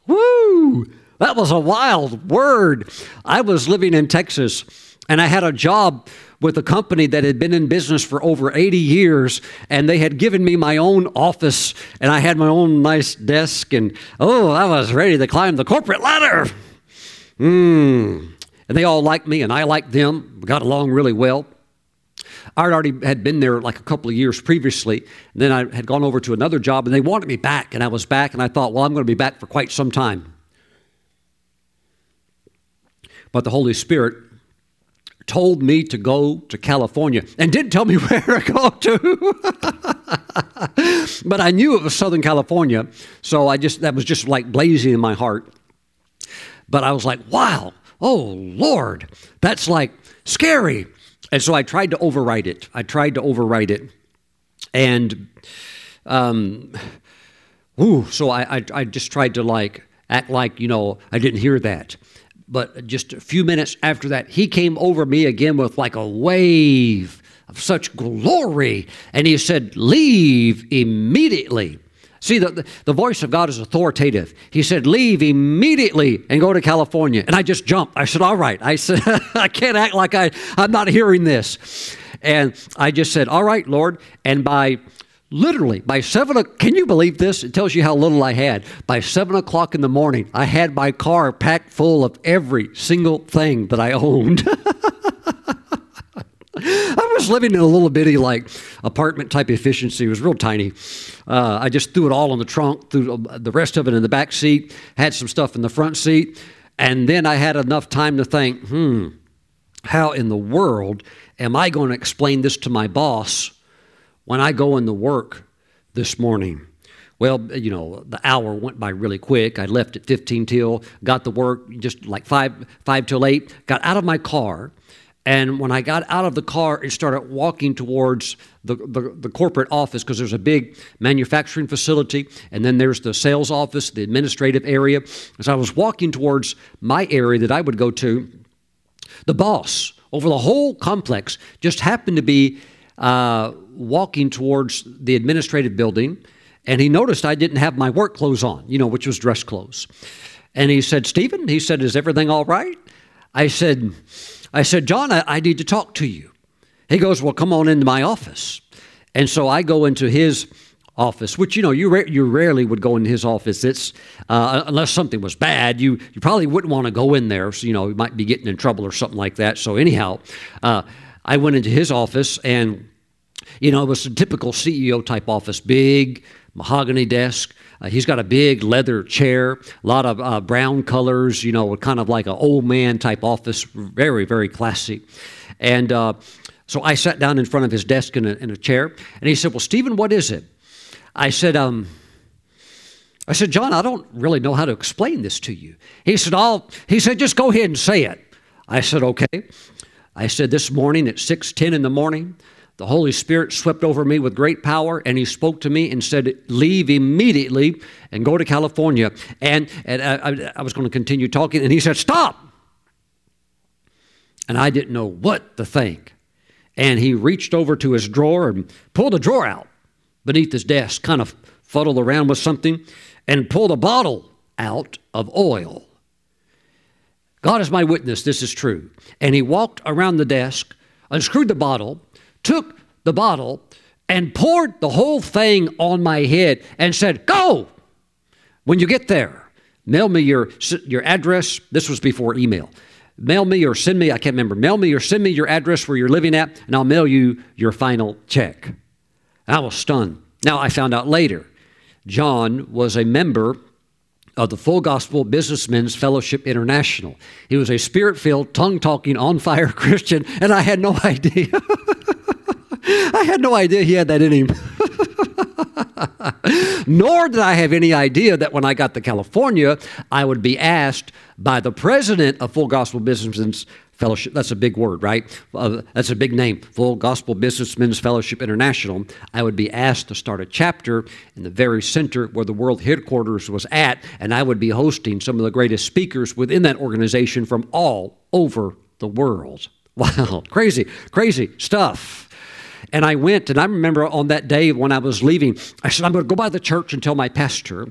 Woo! That was a wild word. I was living in Texas and I had a job with a company that had been in business for over 80 years and they had given me my own office and I had my own nice desk and oh, I was ready to climb the corporate ladder. Hmm. And they all liked me and I liked them. We got along really well. I had already had been there like a couple of years previously. And then I had gone over to another job and they wanted me back. And I was back and I thought, well, I'm going to be back for quite some time. But the Holy Spirit told me to go to California and didn't tell me where to go to. but I knew it was Southern California. So I just, that was just like blazing in my heart. But I was like, wow, oh Lord, that's like scary. And so I tried to overwrite it. I tried to overwrite it. And, um, ooh, so I, I, I just tried to like act like, you know, I didn't hear that. But just a few minutes after that, he came over me again with like a wave of such glory. And he said, Leave immediately. See, the, the, voice of God is authoritative. He said, Leave immediately and go to California. And I just jumped. I said, All right. I said, I can't act like I, I'm not hearing this. And I just said, All right, Lord. And by literally, by seven, o'clock can you believe this? It tells you how little I had. By seven o'clock in the morning, I had my car packed full of every single thing that I owned. I was living in a little bitty like apartment type efficiency. It was real tiny. Uh, I just threw it all in the trunk, threw the rest of it in the back seat, had some stuff in the front seat, and then I had enough time to think, hmm, how in the world am I going to explain this to my boss when I go into work this morning? Well, you know, the hour went by really quick. I left at 15 till, got to work just like 5 5 till 8, got out of my car and when I got out of the car and started walking towards the, the, the corporate office, because there's a big manufacturing facility, and then there's the sales office, the administrative area. As I was walking towards my area that I would go to, the boss over the whole complex just happened to be uh, walking towards the administrative building, and he noticed I didn't have my work clothes on, you know, which was dress clothes. And he said, Stephen, he said, is everything all right? I said, I said, John, I, I need to talk to you. He goes, Well, come on into my office. And so I go into his office, which you know you ra- you rarely would go in his office. It's uh, unless something was bad, you you probably wouldn't want to go in there. So you know you might be getting in trouble or something like that. So anyhow, uh, I went into his office, and you know it was a typical CEO type office, big mahogany desk. Uh, he's got a big leather chair, a lot of uh, brown colors, you know, kind of like an old man type office, very, very classy. And uh, so I sat down in front of his desk in a, in a, chair, and he said, Well, Stephen, what is it? I said, um, I said, John, I don't really know how to explain this to you. He said, I'll, he said, just go ahead and say it. I said, okay. I said, this morning at 6.10 in the morning, the Holy Spirit swept over me with great power, and He spoke to me and said, Leave immediately and go to California. And, and I, I was going to continue talking, and He said, Stop! And I didn't know what to think. And He reached over to his drawer and pulled a drawer out beneath his desk, kind of fuddled around with something, and pulled a bottle out of oil. God is my witness, this is true. And he walked around the desk, unscrewed the bottle, took the bottle, and poured the whole thing on my head and said, Go! When you get there, mail me your, your address. This was before email. Mail me or send me, I can't remember, mail me or send me your address where you're living at, and I'll mail you your final check. I was stunned. Now, I found out later, John was a member of the Full Gospel Businessmen's Fellowship International. He was a spirit filled, tongue talking, on fire Christian, and I had no idea. I had no idea he had that in him. Nor did I have any idea that when I got to California, I would be asked by the president of Full Gospel Businessmen's Fellowship. That's a big word, right? Uh, that's a big name. Full Gospel Businessmen's Fellowship International. I would be asked to start a chapter in the very center where the world headquarters was at, and I would be hosting some of the greatest speakers within that organization from all over the world. Wow, crazy, crazy stuff. And I went, and I remember on that day when I was leaving, I said, I'm going to go by the church and tell my pastor.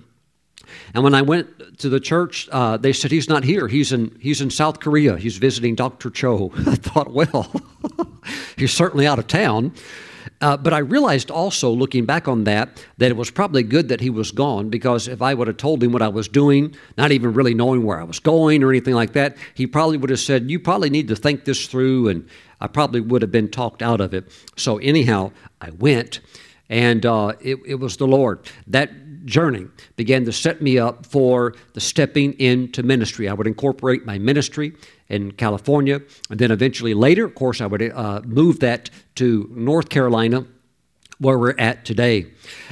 And when I went to the church, uh, they said he's not here. He's in he's in South Korea. He's visiting Dr. Cho. I thought, well, he's certainly out of town. Uh, but I realized also, looking back on that, that it was probably good that he was gone because if I would have told him what I was doing, not even really knowing where I was going or anything like that, he probably would have said, You probably need to think this through, and I probably would have been talked out of it. So, anyhow, I went, and uh, it, it was the Lord. That journey began to set me up for the stepping into ministry. I would incorporate my ministry in California, and then eventually later, of course, I would uh, move that to North Carolina, where we're at today.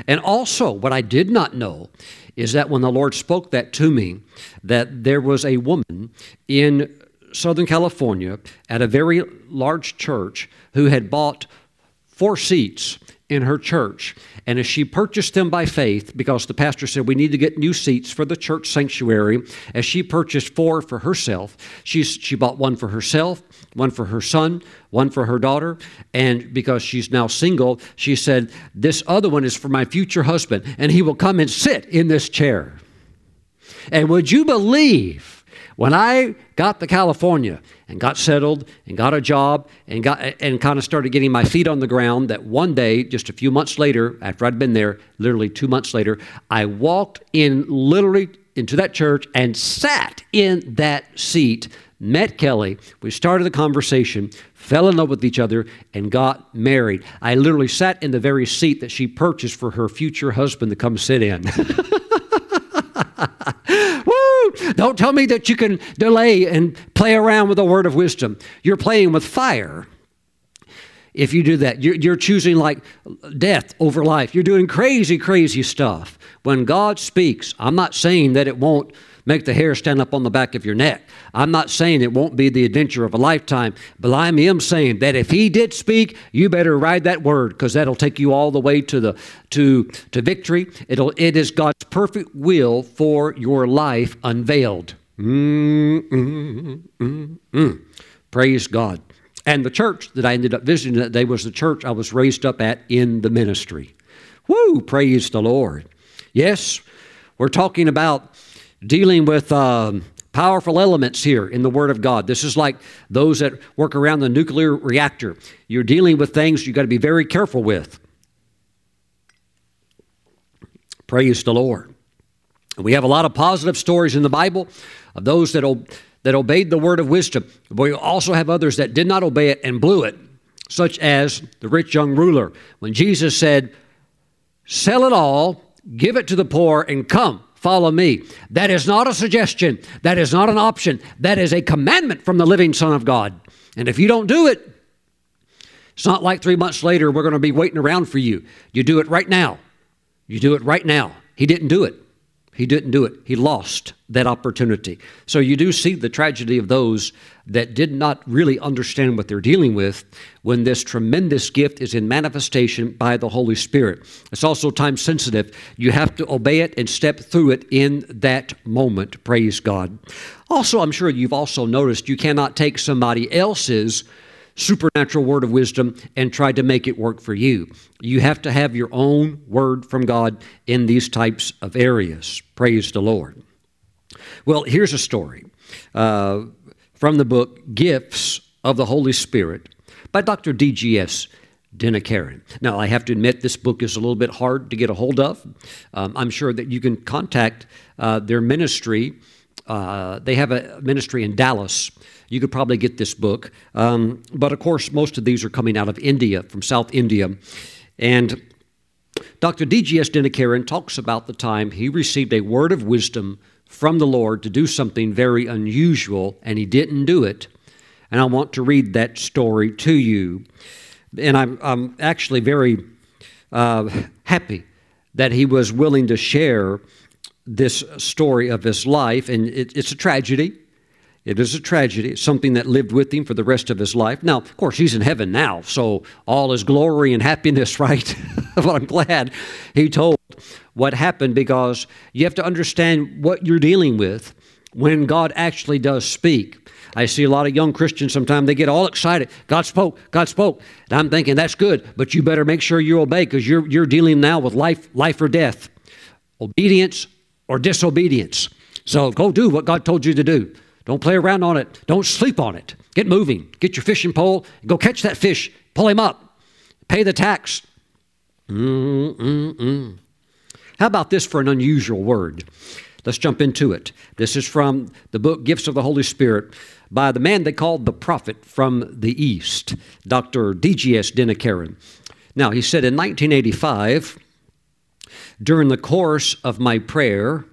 And also, what I did not know is that when the Lord spoke that to me, that there was a woman in Southern California at a very large church who had bought four seats in her church. And as she purchased them by faith, because the pastor said we need to get new seats for the church sanctuary, as she purchased four for herself, she, she bought one for herself, one for her son, one for her daughter. And because she's now single, she said, This other one is for my future husband, and he will come and sit in this chair. And would you believe when I got to California and got settled and got a job and got and kind of started getting my feet on the ground, that one day, just a few months later, after I'd been there, literally two months later, I walked in literally into that church and sat in that seat, met Kelly. We started the conversation, fell in love with each other, and got married. I literally sat in the very seat that she purchased for her future husband to come sit in. Don't tell me that you can delay and play around with the word of wisdom. You're playing with fire if you do that. You're, you're, choosing like death over life. You're doing crazy, crazy stuff. When God speaks, I'm not saying that it won't make the hair stand up on the back of your neck. I'm not saying it won't be the adventure of a lifetime, but I am saying that if He did speak, you better ride that word because that'll take you all the way to the to to victory. It'll it is God's perfect will for your life unveiled. Mm, mm, mm. Praise God. And the church that I ended up visiting that day was the church I was raised up at in the ministry. Woo! Praise the Lord. Yes, we're talking about dealing with um, powerful elements here in the Word of God. This is like those that work around the nuclear reactor. You're dealing with things you've got to be very careful with. Praise the Lord. We have a lot of positive stories in the Bible of those that, that obeyed the word of wisdom. But we also have others that did not obey it and blew it, such as the rich young ruler. When Jesus said, Sell it all, give it to the poor, and come, follow me. That is not a suggestion. That is not an option. That is a commandment from the living Son of God. And if you don't do it, it's not like three months later we're going to be waiting around for you. You do it right now. You do it right now. He didn't do it. He didn't do it. He lost that opportunity. So you do see the tragedy of those that did not really understand what they're dealing with when this tremendous gift is in manifestation by the Holy Spirit. It's also time sensitive. You have to obey it and step through it in that moment. Praise God. Also, I'm sure you've also noticed you cannot take somebody else's supernatural word of wisdom and tried to make it work for you. You have to have your own word from God in these types of areas. Praise the Lord. Well, here's a story uh, from the book Gifts of the Holy Spirit by Dr. D.G.S. Dinakaran. Now, I have to admit, this book is a little bit hard to get a hold of. Um, I'm sure that you can contact uh, their ministry. Uh, they have a ministry in Dallas you could probably get this book. Um, but of course, most of these are coming out of India, from South India. And Dr. D.G.S. Dinakaran talks about the time he received a word of wisdom from the Lord to do something very unusual, and he didn't do it. And I want to read that story to you. And I'm, I'm actually very uh, happy that he was willing to share this story of his life. And it, it's a tragedy. It is a tragedy. It's something that lived with him for the rest of his life. Now, of course, he's in heaven now, so all is glory and happiness, right? but I'm glad he told what happened because you have to understand what you're dealing with when God actually does speak. I see a lot of young Christians sometimes they get all excited. God spoke, God spoke. And I'm thinking that's good, but you better make sure you obey because you're you're dealing now with life, life or death. Obedience or disobedience. So go do what God told you to do. Don't play around on it. Don't sleep on it. Get moving. Get your fishing pole. Go catch that fish. Pull him up. Pay the tax. Mm-mm-mm. How about this for an unusual word? Let's jump into it. This is from the book Gifts of the Holy Spirit by the man they called the prophet from the East, Dr. D.G.S. Dinakaran. Now, he said in 1985, during the course of my prayer,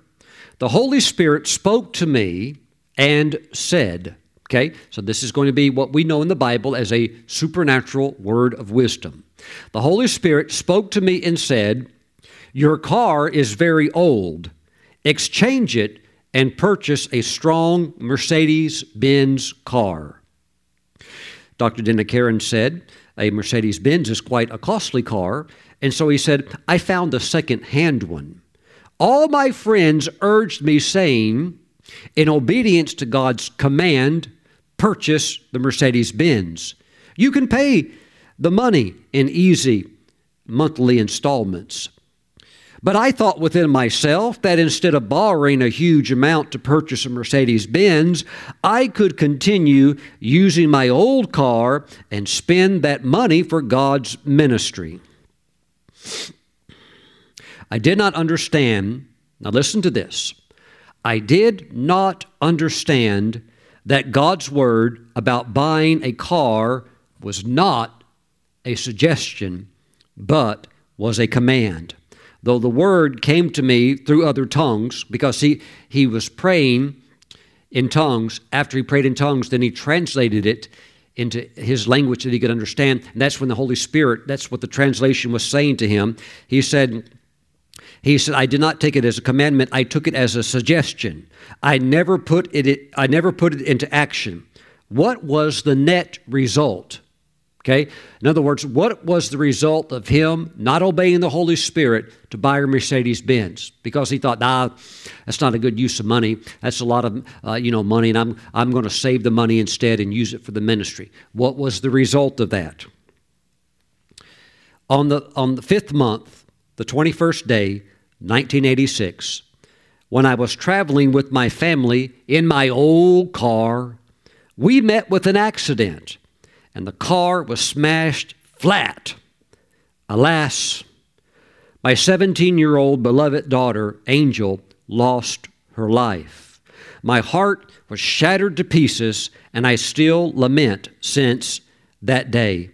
the Holy Spirit spoke to me and said. Okay, so this is going to be what we know in the Bible as a supernatural word of wisdom. The Holy Spirit spoke to me and said, Your car is very old. Exchange it and purchase a strong Mercedes Benz car. Dr. Dinakaran said, A Mercedes Benz is quite a costly car, and so he said, I found a second hand one. All my friends urged me, saying, in obedience to God's command, purchase the Mercedes Benz. You can pay the money in easy monthly installments. But I thought within myself that instead of borrowing a huge amount to purchase a Mercedes Benz, I could continue using my old car and spend that money for God's ministry. I did not understand. Now, listen to this. I did not understand that God's word about buying a car was not a suggestion, but was a command. Though the word came to me through other tongues, because he, he was praying in tongues. After he prayed in tongues, then he translated it into his language that he could understand. And that's when the Holy Spirit, that's what the translation was saying to him. He said, he said, I did not take it as a commandment, I took it as a suggestion. I never put it, I never put it into action. What was the net result? Okay? In other words, what was the result of him not obeying the Holy Spirit to buy a Mercedes Benz? Because he thought, nah, that's not a good use of money. That's a lot of uh, you know money, and I'm I'm going to save the money instead and use it for the ministry. What was the result of that? On the on the fifth month, the twenty first day, 1986, when I was traveling with my family in my old car, we met with an accident and the car was smashed flat. Alas, my 17 year old beloved daughter, Angel, lost her life. My heart was shattered to pieces, and I still lament since that day.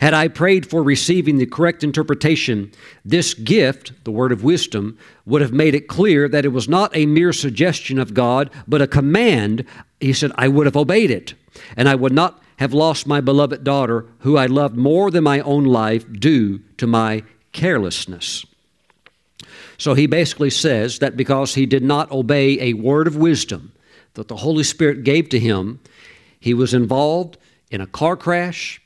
Had I prayed for receiving the correct interpretation, this gift, the word of wisdom, would have made it clear that it was not a mere suggestion of God, but a command. He said, I would have obeyed it, and I would not have lost my beloved daughter, who I loved more than my own life, due to my carelessness. So he basically says that because he did not obey a word of wisdom that the Holy Spirit gave to him, he was involved in a car crash.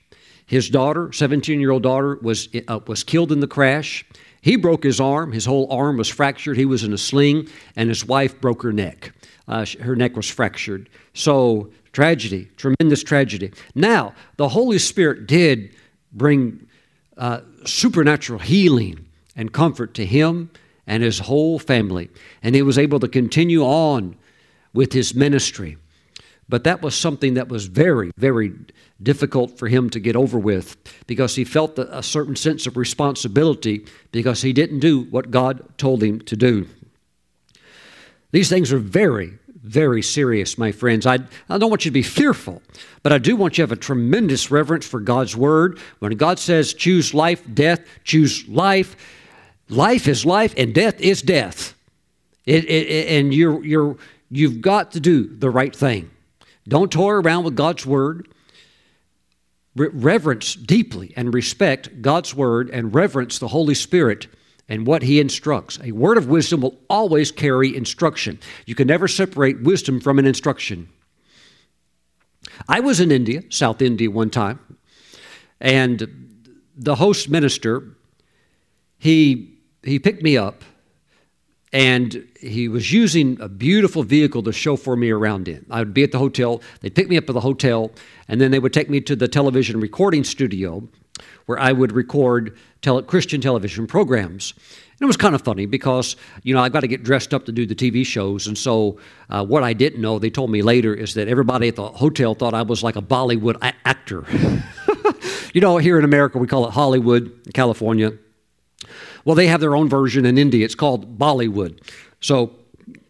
His daughter, 17 year old daughter, was, uh, was killed in the crash. He broke his arm. His whole arm was fractured. He was in a sling, and his wife broke her neck. Uh, her neck was fractured. So, tragedy, tremendous tragedy. Now, the Holy Spirit did bring uh, supernatural healing and comfort to him and his whole family. And he was able to continue on with his ministry. But that was something that was very, very difficult for him to get over with because he felt a certain sense of responsibility because he didn't do what God told him to do. These things are very, very serious, my friends. I, I don't want you to be fearful, but I do want you to have a tremendous reverence for God's word. When God says choose life, death, choose life, life is life and death is death. It, it, and you're, you're, you've got to do the right thing. Don't toy around with God's word. Re- reverence deeply and respect God's word and reverence the Holy Spirit and what he instructs. A word of wisdom will always carry instruction. You can never separate wisdom from an instruction. I was in India, South India, one time, and the host minister, he, he picked me up and he was using a beautiful vehicle to chauffeur me around in. I would be at the hotel, they'd pick me up at the hotel, and then they would take me to the television recording studio where I would record tele- Christian television programs. And it was kind of funny because, you know, I've got to get dressed up to do the TV shows. And so, uh, what I didn't know, they told me later, is that everybody at the hotel thought I was like a Bollywood a- actor. you know, here in America, we call it Hollywood, California. Well, they have their own version in India. It's called Bollywood. So,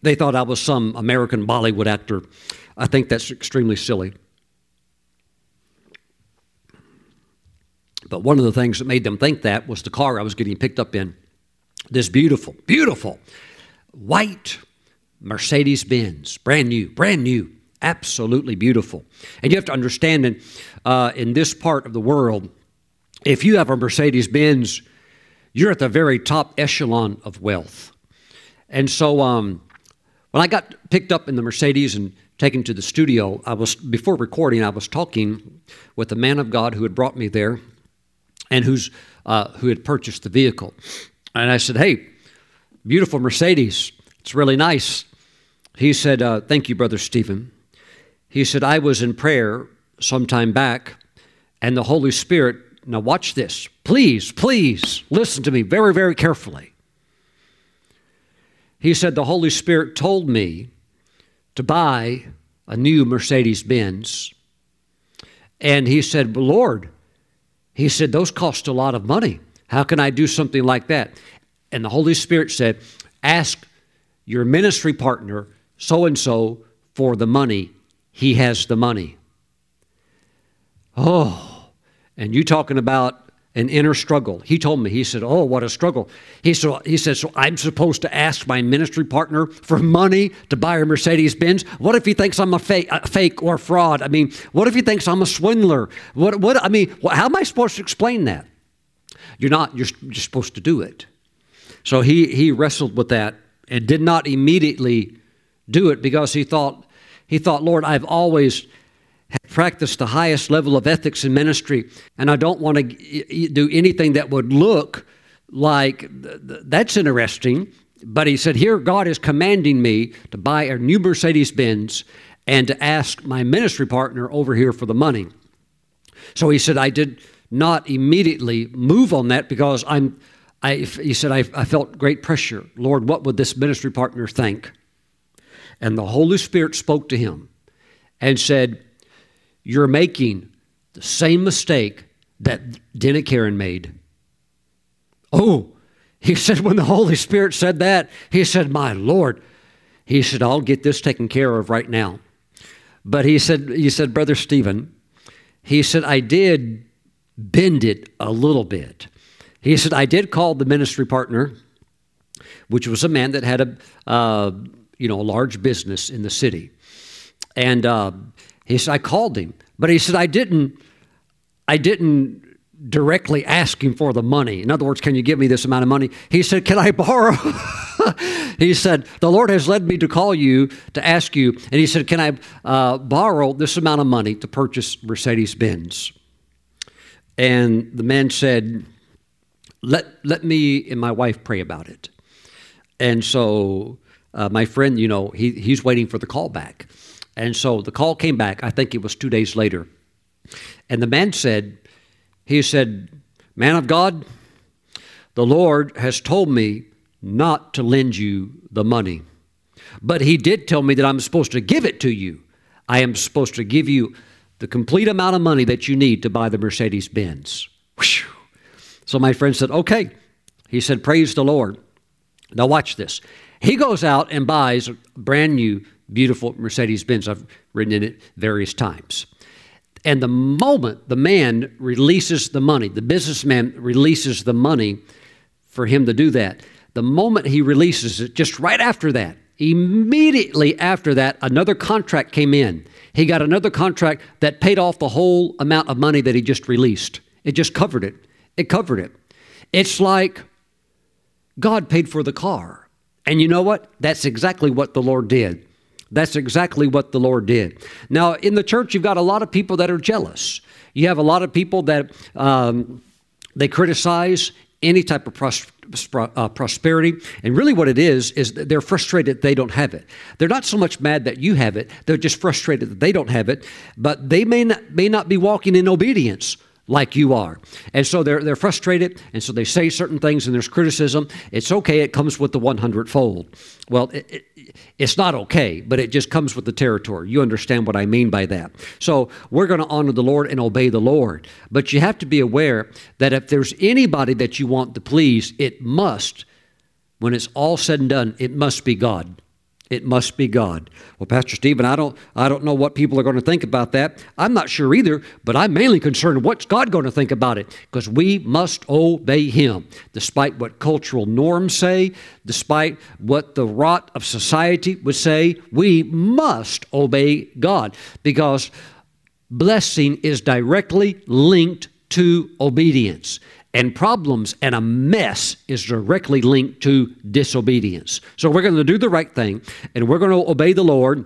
they thought I was some American Bollywood actor. I think that's extremely silly. But one of the things that made them think that was the car I was getting picked up in. This beautiful, beautiful white Mercedes Benz, brand new, brand new, absolutely beautiful. And you have to understand, in, uh, in this part of the world, if you have a Mercedes Benz, you're at the very top echelon of wealth. And so um, when I got picked up in the Mercedes and taken to the studio, I was before recording, I was talking with the man of God who had brought me there and who's, uh, who had purchased the vehicle. And I said, Hey, beautiful Mercedes. It's really nice. He said, uh, Thank you, Brother Stephen. He said, I was in prayer some time back, and the Holy Spirit, now watch this. Please, please listen to me very, very carefully. He said, The Holy Spirit told me to buy a new Mercedes Benz. And he said, Lord, he said, Those cost a lot of money. How can I do something like that? And the Holy Spirit said, Ask your ministry partner, so and so, for the money. He has the money. Oh, and you talking about an inner struggle. He told me, he said, Oh, what a struggle. He, he said, So I'm supposed to ask my ministry partner for money to buy a Mercedes Benz? What if he thinks I'm a fake, a fake or fraud? I mean, what if he thinks I'm a swindler? What, what, I mean, how am I supposed to explain that? You're not, you're, you're supposed to do it. So he, he wrestled with that and did not immediately do it because he thought, he thought, Lord, I've always have practiced the highest level of ethics in ministry, and I don't want to do anything that would look like that's interesting. But he said, Here, God is commanding me to buy a new Mercedes Benz and to ask my ministry partner over here for the money. So he said, I did not immediately move on that because I'm, I, he said, I, I felt great pressure. Lord, what would this ministry partner think? And the Holy Spirit spoke to him and said, you're making the same mistake that Denny Karen made. Oh, he said, when the Holy Spirit said that, he said, My Lord, he said, I'll get this taken care of right now. But he said, he said, Brother Stephen, he said, I did bend it a little bit. He said, I did call the ministry partner, which was a man that had a, uh, you know, a large business in the city. And uh, he said, I called him, but he said, I didn't, I didn't directly ask him for the money. In other words, can you give me this amount of money? He said, Can I borrow? he said, The Lord has led me to call you to ask you. And he said, Can I uh, borrow this amount of money to purchase Mercedes Benz? And the man said, let, let me and my wife pray about it. And so uh, my friend, you know, he, he's waiting for the call back. And so the call came back, I think it was two days later. And the man said, he said, Man of God, the Lord has told me not to lend you the money. But he did tell me that I'm supposed to give it to you. I am supposed to give you the complete amount of money that you need to buy the Mercedes Benz. So my friend said, Okay. He said, Praise the Lord. Now, watch this. He goes out and buys a brand new, beautiful Mercedes Benz. I've ridden in it various times. And the moment the man releases the money, the businessman releases the money for him to do that, the moment he releases it, just right after that, immediately after that, another contract came in. He got another contract that paid off the whole amount of money that he just released. It just covered it. It covered it. It's like God paid for the car. And you know what? That's exactly what the Lord did. That's exactly what the Lord did. Now, in the church, you've got a lot of people that are jealous. You have a lot of people that um, they criticize any type of pros- uh, prosperity. And really, what it is, is they're frustrated they don't have it. They're not so much mad that you have it, they're just frustrated that they don't have it, but they may not, may not be walking in obedience like you are. And so they're, they're frustrated, and so they say certain things, and there's criticism. It's okay, it comes with the 100 fold. Well, it, it, it's not okay, but it just comes with the territory. You understand what I mean by that. So we're going to honor the Lord and obey the Lord. But you have to be aware that if there's anybody that you want to please, it must, when it's all said and done, it must be God. It must be God. Well, Pastor Stephen, I don't, I don't know what people are going to think about that. I'm not sure either, but I'm mainly concerned what's God going to think about it because we must obey Him, despite what cultural norms say, despite what the rot of society would say. We must obey God because blessing is directly linked to obedience and problems and a mess is directly linked to disobedience. So we're going to do the right thing and we're going to obey the Lord.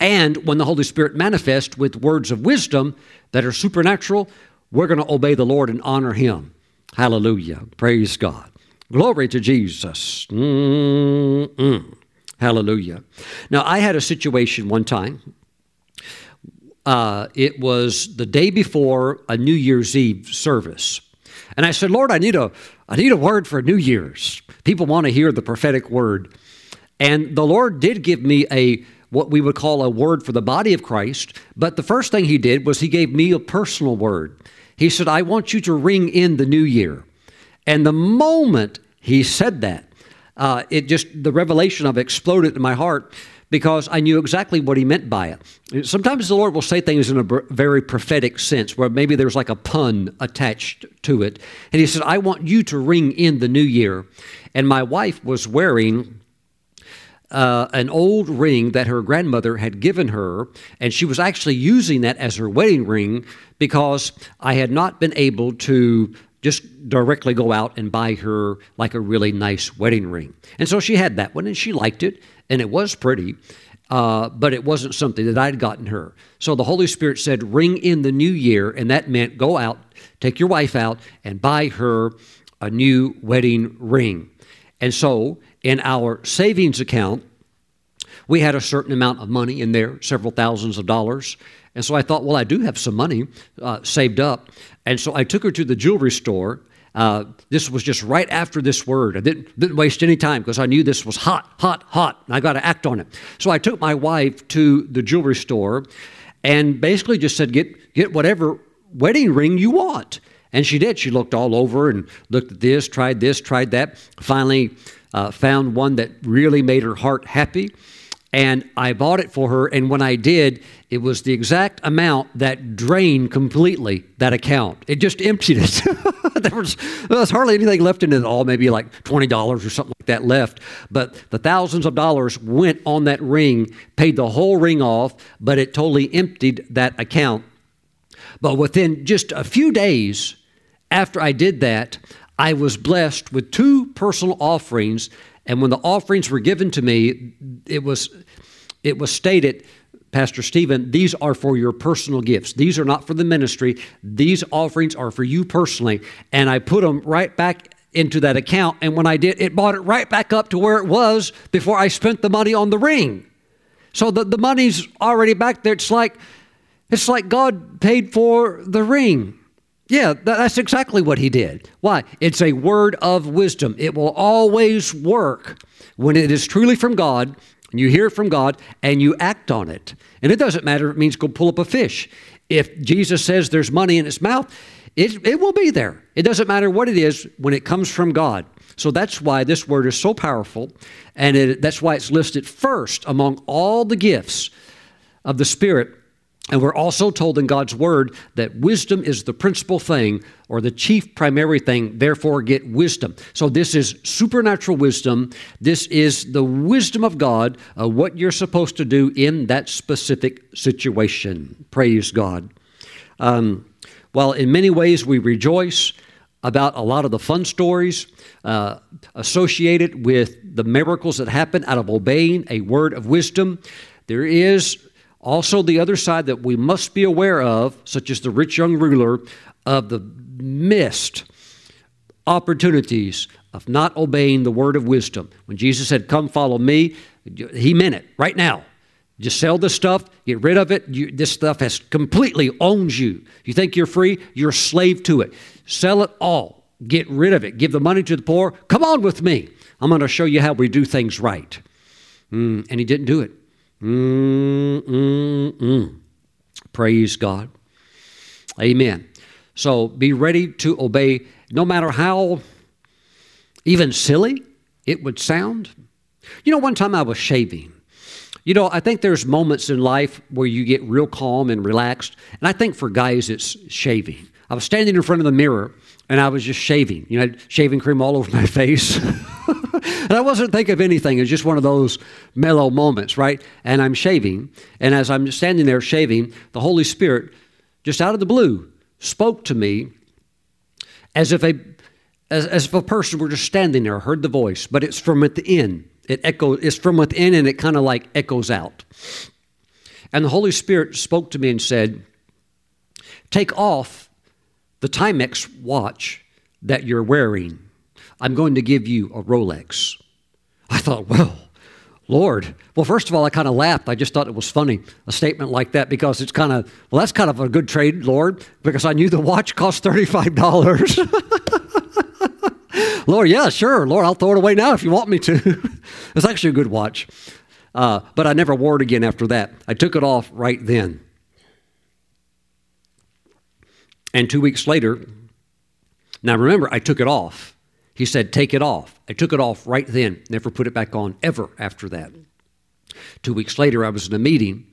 And when the Holy Spirit manifests with words of wisdom that are supernatural, we're going to obey the Lord and honor Him. Hallelujah. Praise God. Glory to Jesus. Mm-mm. Hallelujah. Now, I had a situation one time. Uh, it was the day before a New Year's Eve service. And I said, Lord, I need a, I need a word for New Year's. People want to hear the prophetic word. And the Lord did give me a what we would call a word for the body of Christ. But the first thing he did was he gave me a personal word. He said, I want you to ring in the new year. And the moment he said that, uh, it just, the revelation of it exploded in my heart because I knew exactly what he meant by it. Sometimes the Lord will say things in a very prophetic sense where maybe there's like a pun attached to it. And he said, I want you to ring in the new year. And my wife was wearing uh, an old ring that her grandmother had given her, and she was actually using that as her wedding ring because I had not been able to just directly go out and buy her like a really nice wedding ring. And so she had that one and she liked it and it was pretty, uh, but it wasn't something that I'd gotten her. So the Holy Spirit said, Ring in the new year, and that meant go out, take your wife out, and buy her a new wedding ring. And so in our savings account, we had a certain amount of money in there, several thousands of dollars. And so I thought, well, I do have some money uh, saved up. And so I took her to the jewelry store uh, this was just right after this word. I didn't, didn't waste any time because I knew this was hot, hot, hot, and I got to act on it. So I took my wife to the jewelry store and basically just said, get, get whatever wedding ring you want. And she did. She looked all over and looked at this, tried this, tried that. Finally, uh, found one that really made her heart happy and I bought it for her. And when I did, it was the exact amount that drained completely that account. It just emptied it. there, was, there was hardly anything left in it at all, maybe like $20 or something like that left. But the thousands of dollars went on that ring, paid the whole ring off, but it totally emptied that account. But within just a few days, after I did that, I was blessed with two personal offerings. And when the offerings were given to me, it was, it was stated, Pastor Stephen, these are for your personal gifts. These are not for the ministry. These offerings are for you personally. And I put them right back into that account. And when I did, it brought it right back up to where it was before I spent the money on the ring. So the, the money's already back there. It's like it's like God paid for the ring. Yeah, that's exactly what he did. Why? It's a word of wisdom. It will always work when it is truly from God, and you hear it from God, and you act on it. And it doesn't matter if it means go pull up a fish. If Jesus says there's money in its mouth, it, it will be there. It doesn't matter what it is when it comes from God. So that's why this word is so powerful, and it, that's why it's listed first among all the gifts of the Spirit and we're also told in God's word that wisdom is the principal thing or the chief primary thing, therefore get wisdom. So this is supernatural wisdom. This is the wisdom of God, of what you're supposed to do in that specific situation. Praise God. Um, well, in many ways, we rejoice about a lot of the fun stories uh, associated with the miracles that happen out of obeying a word of wisdom. There is also, the other side that we must be aware of, such as the rich young ruler, of the missed opportunities of not obeying the word of wisdom. When Jesus said, Come follow me, he meant it right now. Just sell this stuff, get rid of it. You, this stuff has completely owns you. You think you're free, you're a slave to it. Sell it all, get rid of it, give the money to the poor. Come on with me. I'm going to show you how we do things right. Mm, and he didn't do it. Mm-mm-mm. Praise God. Amen. So be ready to obey no matter how even silly it would sound. You know, one time I was shaving. You know, I think there's moments in life where you get real calm and relaxed. And I think for guys, it's shaving. I was standing in front of the mirror and I was just shaving. You know, shaving cream all over my face. And I wasn't thinking of anything. It was just one of those mellow moments, right? And I'm shaving. And as I'm standing there shaving, the Holy Spirit, just out of the blue, spoke to me as if a as, as if a person were just standing there, heard the voice, but it's from at the within. It echoes, it's from within and it kind of like echoes out. And the Holy Spirit spoke to me and said, Take off the Timex watch that you're wearing I'm going to give you a Rolex. I thought, well, Lord. Well, first of all, I kind of laughed. I just thought it was funny, a statement like that, because it's kind of, well, that's kind of a good trade, Lord, because I knew the watch cost $35. Lord, yeah, sure. Lord, I'll throw it away now if you want me to. it's actually a good watch. Uh, but I never wore it again after that. I took it off right then. And two weeks later, now remember, I took it off. He said, Take it off. I took it off right then, never put it back on ever after that. Two weeks later, I was in a meeting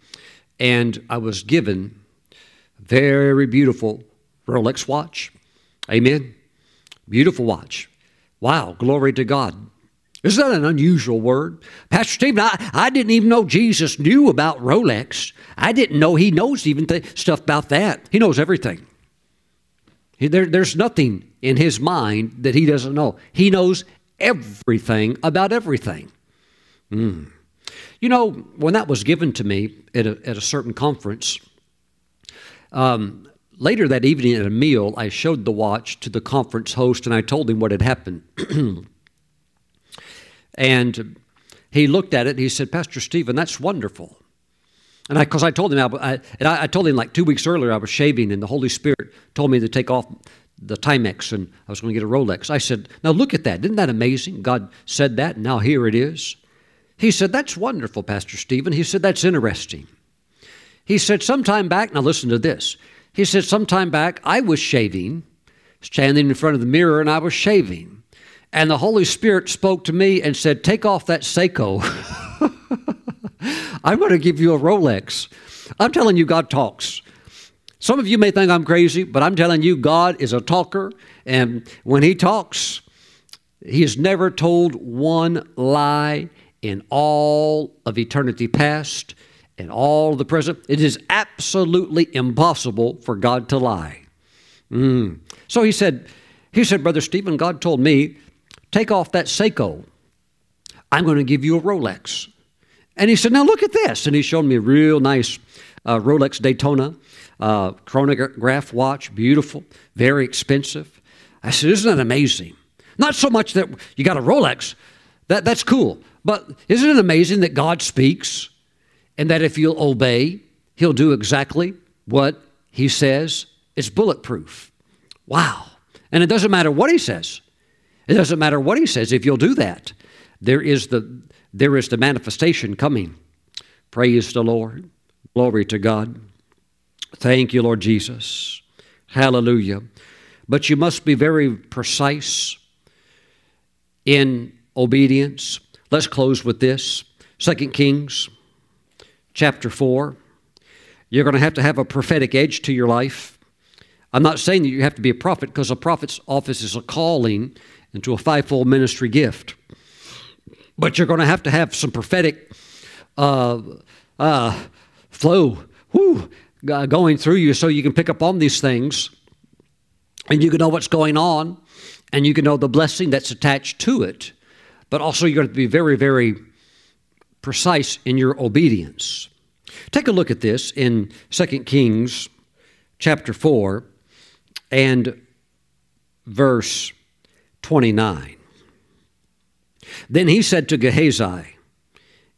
and I was given a very beautiful Rolex watch. Amen. Beautiful watch. Wow, glory to God. Isn't that an unusual word? Pastor Stephen, I, I didn't even know Jesus knew about Rolex. I didn't know he knows even th- stuff about that. He knows everything. There, there's nothing in his mind that he doesn't know. He knows everything about everything. Mm. You know, when that was given to me at a, at a certain conference, um, later that evening at a meal, I showed the watch to the conference host and I told him what had happened. and he looked at it he said, Pastor Stephen, that's wonderful. And because I, I, told him, I, and I, I, told him like two weeks earlier I was shaving, and the Holy Spirit told me to take off the Timex, and I was going to get a Rolex. I said, "Now look at that! Isn't that amazing? God said that, and now here it is." He said, "That's wonderful, Pastor Stephen." He said, "That's interesting." He said, "Sometime back, now listen to this." He said, "Sometime back, I was shaving, standing in front of the mirror, and I was shaving, and the Holy Spirit spoke to me and said, "Take off that Seiko." I'm going to give you a Rolex. I'm telling you, God talks. Some of you may think I'm crazy, but I'm telling you, God is a talker. And when He talks, He has never told one lie in all of eternity past and all the present. It is absolutely impossible for God to lie. Mm. So he said, he said, Brother Stephen, God told me, take off that Seiko. I'm going to give you a Rolex. And he said, now look at this. And he showed me a real nice uh, Rolex Daytona uh, chronograph watch, beautiful, very expensive. I said, isn't that amazing? Not so much that you got a Rolex, that, that's cool. But isn't it amazing that God speaks and that if you'll obey, He'll do exactly what He says? It's bulletproof. Wow. And it doesn't matter what He says. It doesn't matter what He says. If you'll do that, there is the, there is the manifestation coming. Praise the Lord. Glory to God. Thank you, Lord Jesus. Hallelujah. But you must be very precise in obedience. Let's close with this. Second Kings chapter 4. You're going to have to have a prophetic edge to your life. I'm not saying that you have to be a prophet because a prophet's office is a calling into a fivefold ministry gift. But you're going to have to have some prophetic uh, uh, flow whew, going through you so you can pick up on these things and you can know what's going on and you can know the blessing that's attached to it. But also, you're going to be very, very precise in your obedience. Take a look at this in 2 Kings chapter 4 and verse 29. Then he said to Gehazi,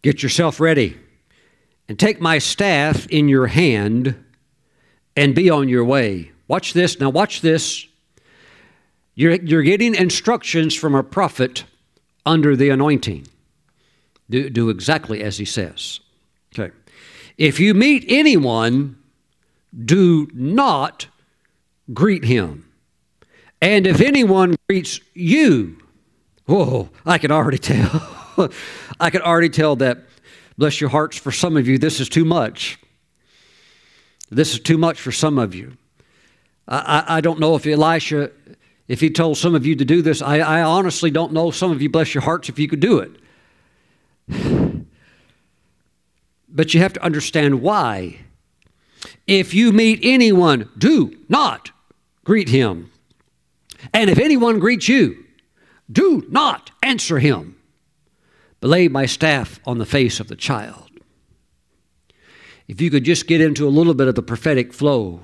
Get yourself ready and take my staff in your hand and be on your way. Watch this. Now, watch this. You're, you're getting instructions from a prophet under the anointing. Do, do exactly as he says. Okay. If you meet anyone, do not greet him. And if anyone greets you, whoa, I can already tell. I can already tell that, bless your hearts, for some of you, this is too much. This is too much for some of you. I, I, I don't know if Elisha if he told some of you to do this, I, I honestly don't know. Some of you, bless your hearts, if you could do it. But you have to understand why. If you meet anyone, do not greet him. And if anyone greets you, do not answer him, but lay my staff on the face of the child. If you could just get into a little bit of the prophetic flow,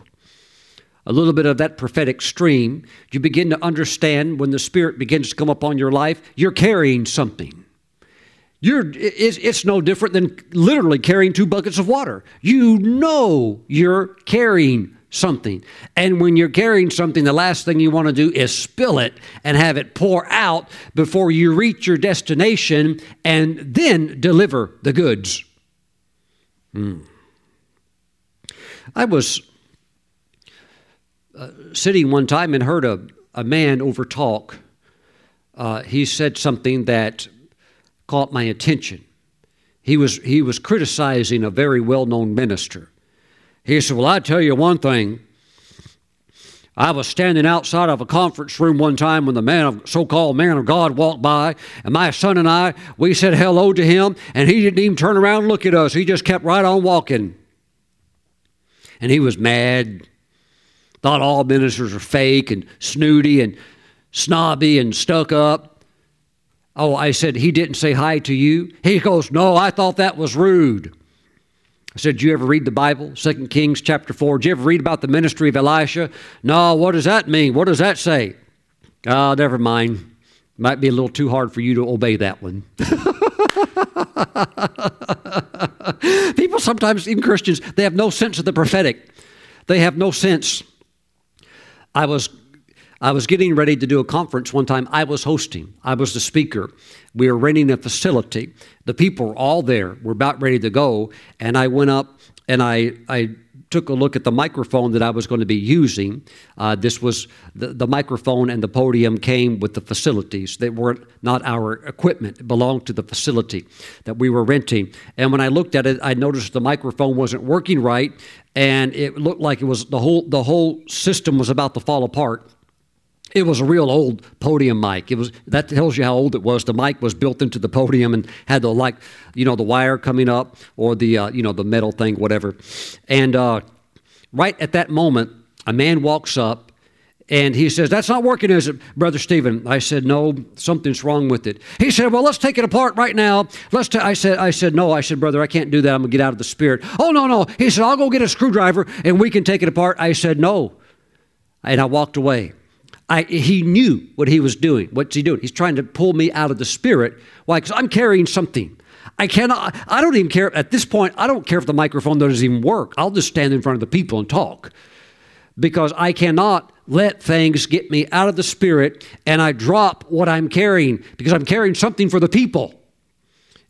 a little bit of that prophetic stream, you begin to understand when the Spirit begins to come upon your life, you're carrying something. You're, it's, it's no different than literally carrying two buckets of water. You know you're carrying something. And when you're carrying something, the last thing you want to do is spill it and have it pour out before you reach your destination and then deliver the goods. Hmm. I was uh, sitting one time and heard a, a man over talk. Uh, he said something that caught my attention. He was, he was criticizing a very well known minister. He said, Well, I tell you one thing. I was standing outside of a conference room one time when the man of so-called man of God walked by, and my son and I, we said hello to him, and he didn't even turn around and look at us. He just kept right on walking. And he was mad thought all ministers are fake and snooty and snobby and stuck up. Oh, I said, he didn't say hi to you? He goes, no, I thought that was rude. I said, Did you ever read the Bible? Second Kings chapter 4. Did you ever read about the ministry of Elisha? No, what does that mean? What does that say? Oh, never mind. Might be a little too hard for you to obey that one. People sometimes, even Christians, they have no sense of the prophetic. They have no sense I was I was getting ready to do a conference one time. I was hosting. I was the speaker. We were renting a facility. The people were all there. We're about ready to go, and I went up and I I took a look at the microphone that I was going to be using. Uh, this was the, the microphone and the podium came with the facilities. They were not our equipment, it belonged to the facility that we were renting. And when I looked at it, I noticed the microphone wasn't working right, and it looked like it was the whole the whole system was about to fall apart. It was a real old podium mic. It was that tells you how old it was. The mic was built into the podium and had the like, you know, the wire coming up or the uh, you know the metal thing, whatever. And uh, right at that moment, a man walks up And he says, That's not working, is it, Brother Stephen? I said, No, something's wrong with it. He said, Well, let's take it apart right now. Let's. I said, I said, No, I said, Brother, I can't do that. I'm gonna get out of the spirit. Oh, no, no. He said, I'll go get a screwdriver and we can take it apart. I said, No. And I walked away. I, he knew what he was doing. What's he doing? He's trying to pull me out of the spirit. Why? Because I'm carrying something. I cannot, I don't even care. At this point, I don't care if the microphone doesn't even work. I'll just stand in front of the people and talk because I cannot let things get me out of the spirit and I drop what I'm carrying because I'm carrying something for the people.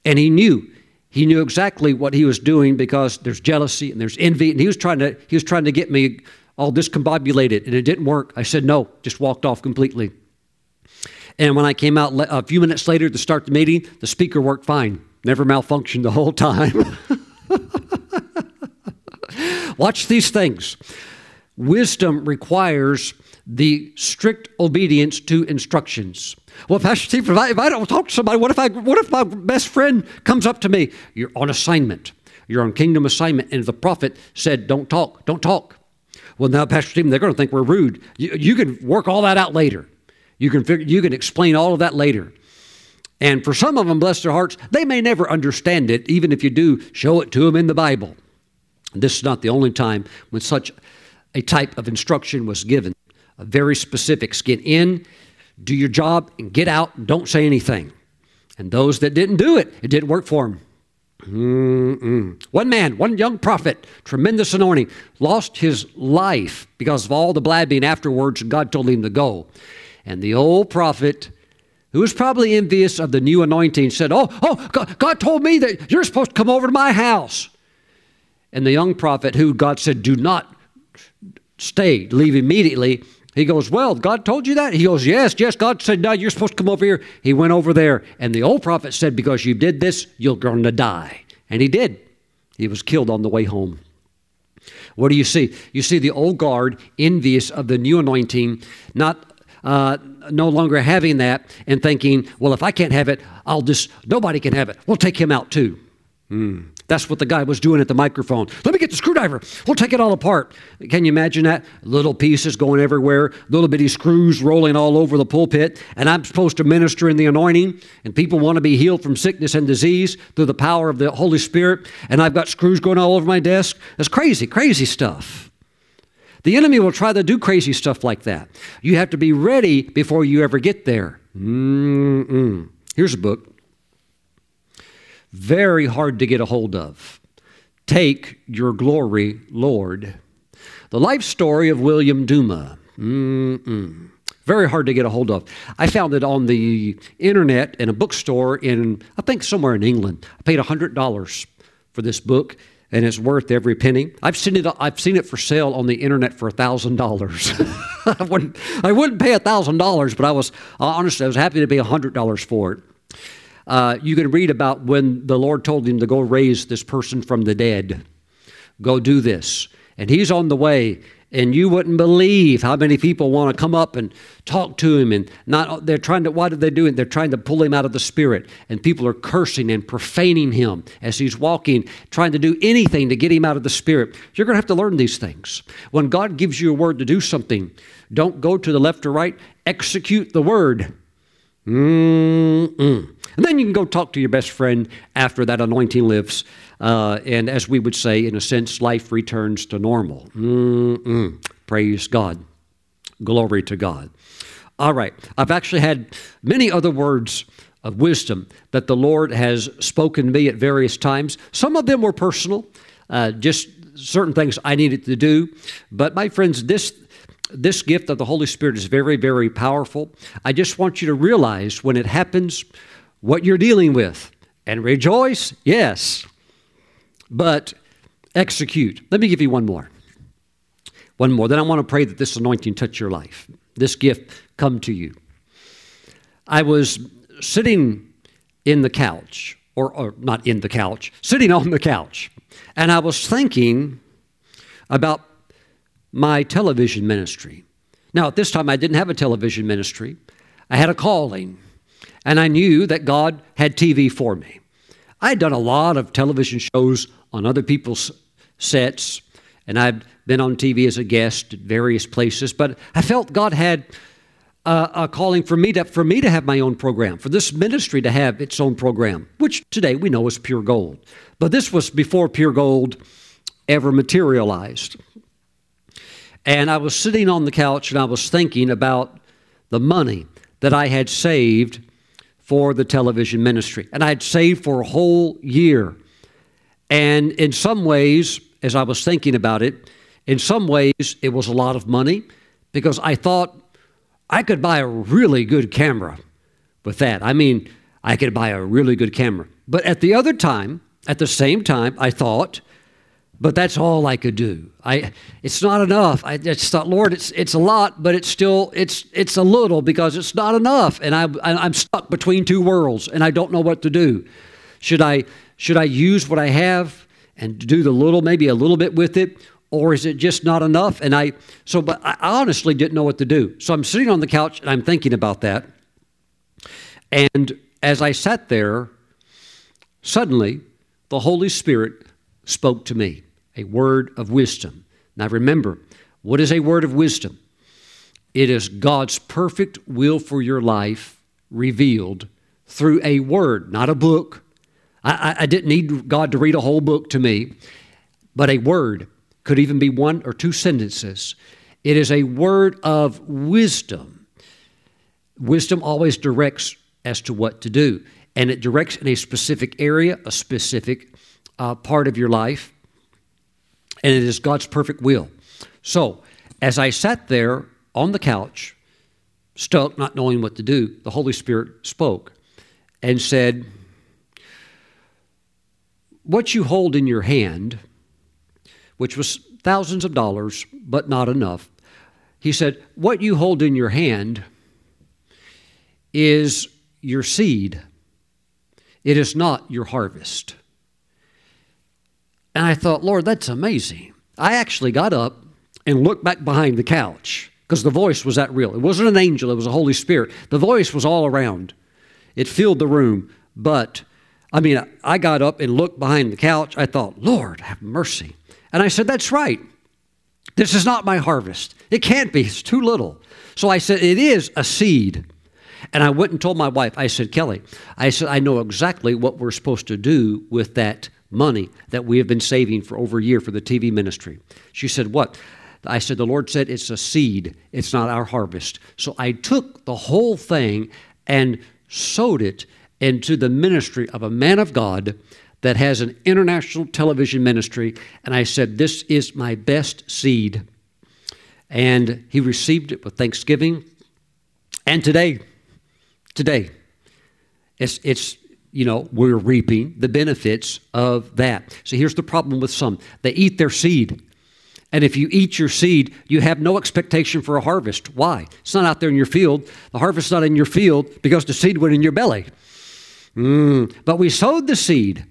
And he knew. He knew exactly what he was doing because there's jealousy and there's envy and he was trying to he was trying to get me all discombobulated and it didn't work. I said no, just walked off completely. And when I came out a few minutes later to start the meeting, the speaker worked fine. Never malfunctioned the whole time. Watch these things. Wisdom requires the strict obedience to instructions. Well, Pastor Steve, if I, if I don't talk to somebody, what if I what if my best friend comes up to me? You're on assignment. You're on kingdom assignment, and the prophet said, "Don't talk, don't talk." Well, now, Pastor Stephen, they're going to think we're rude. You, you can work all that out later. You can figure, you can explain all of that later. And for some of them, bless their hearts, they may never understand it, even if you do show it to them in the Bible. This is not the only time when such a type of instruction was given. A very specific get in, do your job, and get out, and don't say anything. And those that didn't do it, it didn't work for them. Mm-mm. One man, one young prophet, tremendous anointing, lost his life because of all the blabbing afterwards, God told him to go. And the old prophet, who was probably envious of the new anointing, said, Oh, oh, God, God told me that you're supposed to come over to my house. And the young prophet, who God said, Do not stay, leave immediately, he goes, Well, God told you that? He goes, Yes, yes. God said, No, you're supposed to come over here. He went over there. And the old prophet said, Because you did this, you're going to die. And he did. He was killed on the way home. What do you see? You see the old guard envious of the new anointing, not uh, no longer having that and thinking, well, if I can't have it, I'll just, nobody can have it. We'll take him out too. Mm. That's what the guy was doing at the microphone. Let me get the screwdriver. We'll take it all apart. Can you imagine that? Little pieces going everywhere, little bitty screws rolling all over the pulpit, and I'm supposed to minister in the anointing, and people want to be healed from sickness and disease through the power of the Holy Spirit, and I've got screws going all over my desk. That's crazy, crazy stuff. The enemy will try to do crazy stuff like that. You have to be ready before you ever get there. Mm-mm. Here's a book very hard to get a hold of. Take your glory, Lord. The life story of William Duma. Mm-mm. Very hard to get a hold of. I found it on the internet in a bookstore in, I think, somewhere in England. I paid $100 for this book and it's worth every penny. I've seen it. I've seen it for sale on the internet for thousand dollars. I wouldn't. I wouldn't pay thousand dollars, but I was honestly I was happy to pay hundred dollars for it. Uh, you can read about when the Lord told him to go raise this person from the dead. Go do this. And he's on the way. And you wouldn't believe how many people want to come up and talk to him. And not they're trying to, why did they do it? They're trying to pull him out of the spirit. And people are cursing and profaning him as he's walking, trying to do anything to get him out of the spirit. You're going to have to learn these things. When God gives you a word to do something, don't go to the left or right, execute the word. Mm-mm. And then you can go talk to your best friend after that anointing lifts. Uh, and as we would say, in a sense, life returns to normal. Mm-mm. Praise God. Glory to God. All right. I've actually had many other words of wisdom that the Lord has spoken to me at various times. Some of them were personal, uh, just certain things I needed to do. But my friends, this this gift of the Holy Spirit is very, very powerful. I just want you to realize when it happens what you're dealing with and rejoice, yes, but execute. Let me give you one more. One more. Then I want to pray that this anointing touch your life, this gift come to you. I was sitting in the couch, or, or not in the couch, sitting on the couch, and I was thinking about my television ministry. Now, at this time, I didn't have a television ministry, I had a calling, and I knew that God had TV for me. I had done a lot of television shows on other people's sets and I've been on TV as a guest at various places, but I felt God had uh, a calling for me to for me to have my own program, for this ministry to have its own program, which today we know is pure gold. But this was before pure gold ever materialized. And I was sitting on the couch and I was thinking about the money that I had saved for the television ministry. And I had saved for a whole year. And in some ways, as I was thinking about it, in some ways it was a lot of money because I thought I could buy a really good camera with that. I mean, I could buy a really good camera. But at the other time, at the same time, I thought, but that's all I could do. I, it's not enough. I just thought, Lord, it's, it's a lot, but it's still, it's, it's a little because it's not enough. And I, I'm stuck between two worlds and I don't know what to do. Should I, should I use what I have and do the little, maybe a little bit with it? Or is it just not enough? And I, so, but I honestly didn't know what to do. So I'm sitting on the couch and I'm thinking about that. And as I sat there, suddenly the Holy Spirit spoke to me a word of wisdom. Now remember, what is a word of wisdom? It is God's perfect will for your life revealed through a word, not a book. I, I, didn't need God to read a whole book to me, but a word could even be one or two sentences. It is a word of wisdom. Wisdom always directs as to what to do, and it directs in a specific area, a specific uh, part of your life and it is God's perfect will. So, as I sat there on the couch, stuck, not knowing what to do, the Holy Spirit spoke and said, What you hold in your hand, which was thousands of dollars, but not enough, he said, What you hold in your hand is your seed, it is not your harvest. And I thought, Lord, that's amazing. I actually got up and looked back behind the couch because the voice was that real. It wasn't an angel, it was a Holy Spirit. The voice was all around, it filled the room. But I mean, I got up and looked behind the couch. I thought, Lord, have mercy. And I said, That's right. This is not my harvest. It can't be, it's too little. So I said, It is a seed. And I went and told my wife, I said, Kelly, I said, I know exactly what we're supposed to do with that money that we have been saving for over a year for the TV ministry. She said, What? I said, The Lord said it's a seed, it's not our harvest. So I took the whole thing and sowed it into the ministry of a man of God that has an international television ministry. And I said, This is my best seed. And he received it with thanksgiving. And today, today, it's, it's you know, we're reaping the benefits of that. So here's the problem with some they eat their seed. And if you eat your seed, you have no expectation for a harvest. Why? It's not out there in your field. The harvest's not in your field because the seed went in your belly. Mm. But we sowed the seed,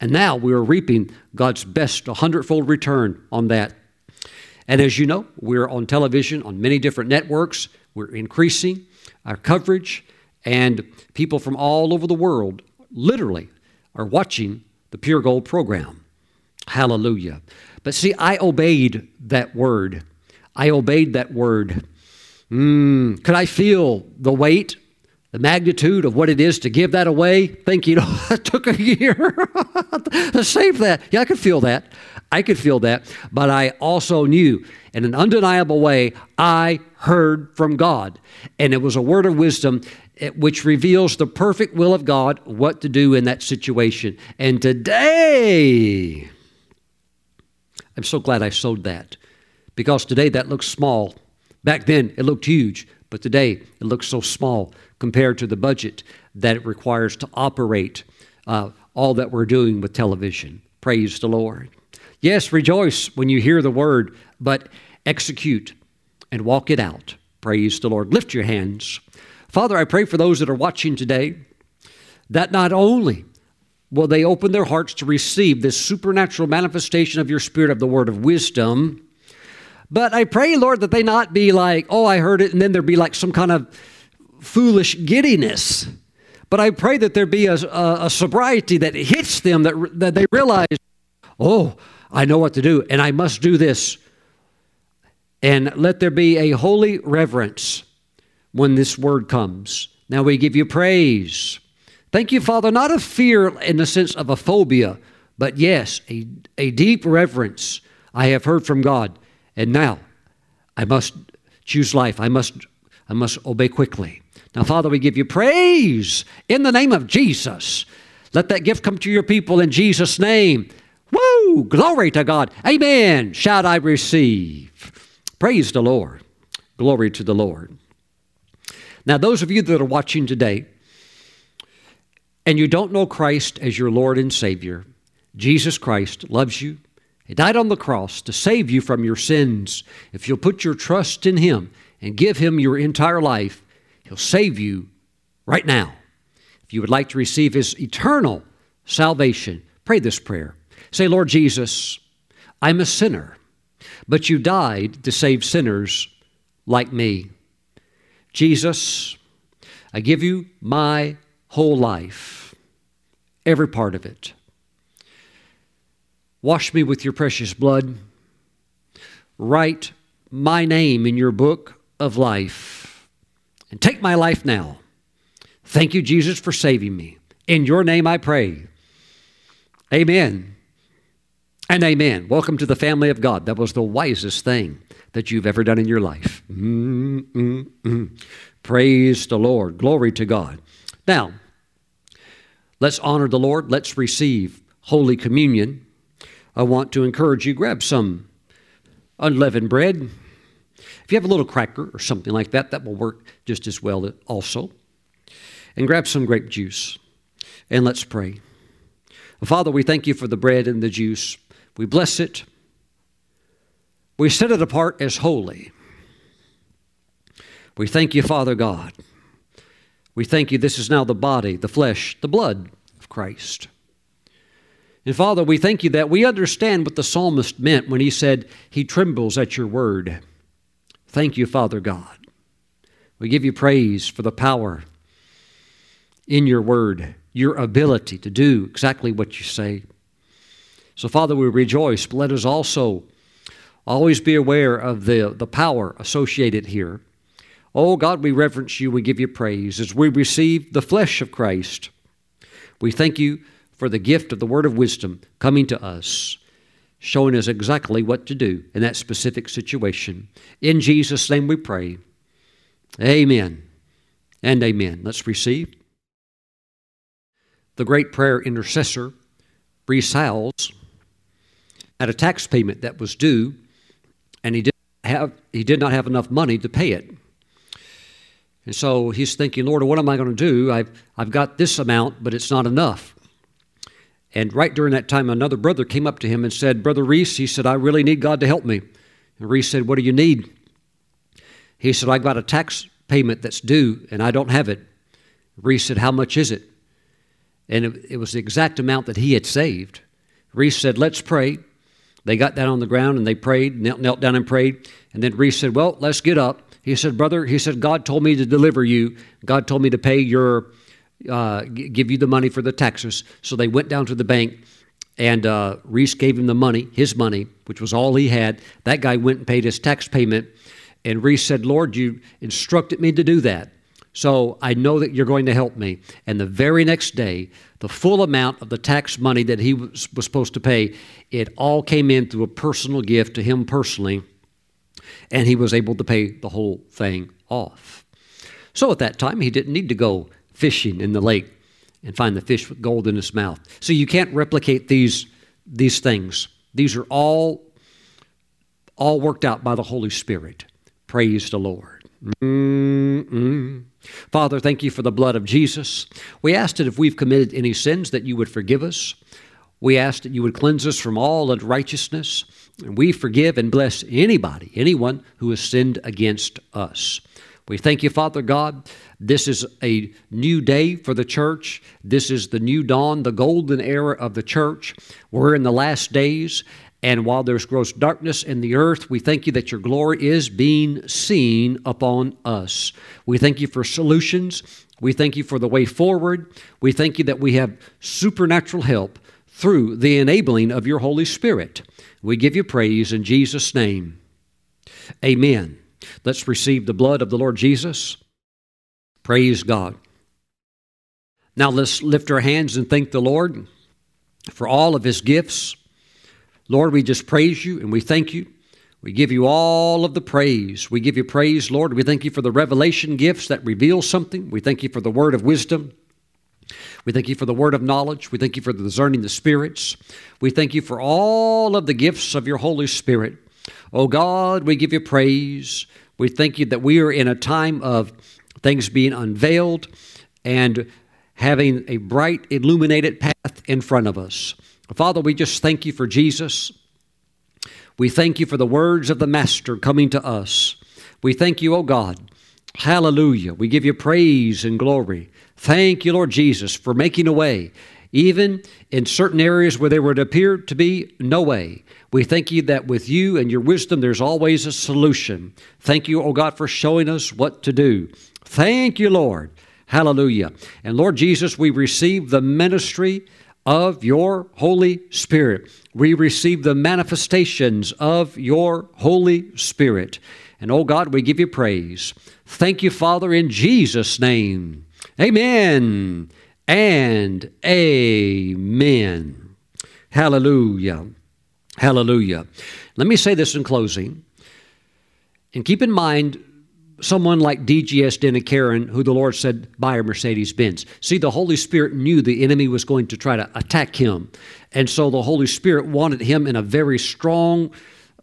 and now we are reaping God's best, a hundredfold return on that. And as you know, we're on television on many different networks. We're increasing our coverage, and people from all over the world literally are watching the Pure Gold program. Hallelujah. But see, I obeyed that word. I obeyed that word. Mm, could I feel the weight, the magnitude of what it is to give that away? Thinking, oh, it took a year to save that. Yeah, I could feel that. I could feel that. But I also knew in an undeniable way, I heard from God. And it was a word of wisdom which reveals the perfect will of God, what to do in that situation. And today, I'm so glad I sowed that because today that looks small. Back then it looked huge, but today it looks so small compared to the budget that it requires to operate uh, all that we're doing with television. Praise the Lord. Yes, rejoice when you hear the word, but execute and walk it out. Praise the Lord. Lift your hands. Father, I pray for those that are watching today that not only will they open their hearts to receive this supernatural manifestation of your spirit of the word of wisdom, but I pray, Lord, that they not be like, oh, I heard it, and then there be like some kind of foolish giddiness. But I pray that there be a, a, a sobriety that hits them, that, that they realize, oh, I know what to do, and I must do this. And let there be a holy reverence when this word comes. Now we give you praise. Thank you, Father, not a fear in the sense of a phobia, but yes, a, a deep reverence. I have heard from God, and now I must choose life. I must, I must obey quickly. Now, Father, we give you praise in the name of Jesus. Let that gift come to your people in Jesus' name. Woo! Glory to God. Amen. Shall I receive. Praise the Lord. Glory to the Lord. Now, those of you that are watching today and you don't know Christ as your Lord and Savior, Jesus Christ loves you. He died on the cross to save you from your sins. If you'll put your trust in Him and give Him your entire life, He'll save you right now. If you would like to receive His eternal salvation, pray this prayer. Say, Lord Jesus, I'm a sinner, but you died to save sinners like me. Jesus, I give you my whole life, every part of it. Wash me with your precious blood. Write my name in your book of life. And take my life now. Thank you, Jesus, for saving me. In your name I pray. Amen and amen. Welcome to the family of God. That was the wisest thing that you've ever done in your life. Mm-mm-mm. Praise the Lord. Glory to God. Now, let's honor the Lord. Let's receive Holy Communion. I want to encourage you grab some unleavened bread. If you have a little cracker or something like that, that will work just as well also. And grab some grape juice. And let's pray. Father, we thank you for the bread and the juice. We bless it. We set it apart as holy. We thank you, Father God. We thank you, this is now the body, the flesh, the blood of Christ. And Father, we thank you that we understand what the psalmist meant when he said, He trembles at your word. Thank you, Father God. We give you praise for the power in your word, your ability to do exactly what you say. So, Father, we rejoice, let us also always be aware of the, the power associated here. Oh, God, we reverence you. We give you praise as we receive the flesh of Christ. We thank you for the gift of the word of wisdom coming to us, showing us exactly what to do in that specific situation. In Jesus' name we pray. Amen and amen. Let's receive. The great prayer intercessor, Rees Howells, had a tax payment that was due, and he did, have, he did not have enough money to pay it. And so he's thinking, Lord, what am I going to do? I've, I've got this amount, but it's not enough. And right during that time, another brother came up to him and said, Brother Rees, he said, I really need God to help me. And Rees said, What do you need? He said, I've got a tax payment that's due and I don't have it. Rees said, How much is it? And it, it was the exact amount that he had saved. Rees said, Let's pray. They got down on the ground and they prayed, knelt, knelt down and prayed. And then Rees said, Well, let's get up. He said, Brother, he said, God told me to deliver you. God told me to pay your uh, give you the money for the taxes. So they went down to the bank, and uh, Rees gave him the money, his money, which was all he had. That guy went and paid his tax payment, and Rees said, Lord, you instructed me to do that. So I know that you're going to help me. And the very next day, the full amount of the tax money that he was, was supposed to pay, it all came in through a personal gift to him personally, and he was able to pay the whole thing off. So at that time, he didn't need to go fishing in the lake and find the fish with gold in its mouth. So you can't replicate these, these things. These are all, all worked out by the Holy Spirit. Praise the Lord. Mm-mm. Father, thank you for the blood of Jesus. We ask that if we've committed any sins, that you would forgive us. We ask that you would cleanse us from all unrighteousness. And we forgive and bless anybody, anyone who has sinned against us. We thank you, Father God. This is a new day for the church. This is the new dawn, the golden era of the church. We're in the last days, and while there's gross darkness in the earth, we thank you that your glory is being seen upon us. We thank you for solutions. We thank you for the way forward. We thank you that we have supernatural help through the enabling of your Holy Spirit. We give you praise in Jesus' name. Amen. Let's receive the blood of the Lord Jesus. Praise God. Now let's lift our hands and thank the Lord for all of his gifts. Lord, we just praise you and we thank you. We give you all of the praise. We give you praise, Lord. We thank you for the revelation gifts that reveal something. We thank you for the word of wisdom. We thank you for the word of knowledge. We thank you for the discerning the spirits. We thank you for all of the gifts of your Holy Spirit. Oh God, we give you praise. We thank you that we are in a time of things being unveiled and having a bright, illuminated path in front of us. Father, we just thank you for Jesus. We thank you for the words of the Master coming to us. We thank you, O God. Hallelujah. We give you praise and glory. Thank you, Lord Jesus, for making a way, even in certain areas where there would appear to be no way. We thank you that with you and your wisdom, there's always a solution. Thank you, O God, for showing us what to do. Thank you, Lord. Hallelujah. And Lord Jesus, we receive the ministry of your Holy Spirit. We receive the manifestations of your Holy Spirit. And oh God, we give you praise. Thank you, Father, in Jesus' name. Amen and amen. Hallelujah. Hallelujah. Let me say this in closing. And keep in mind, someone like DGS Dinakaran, who the Lord said, buy a Mercedes Benz. See, the Holy Spirit knew the enemy was going to try to attack him. And so the Holy Spirit wanted him in a very strong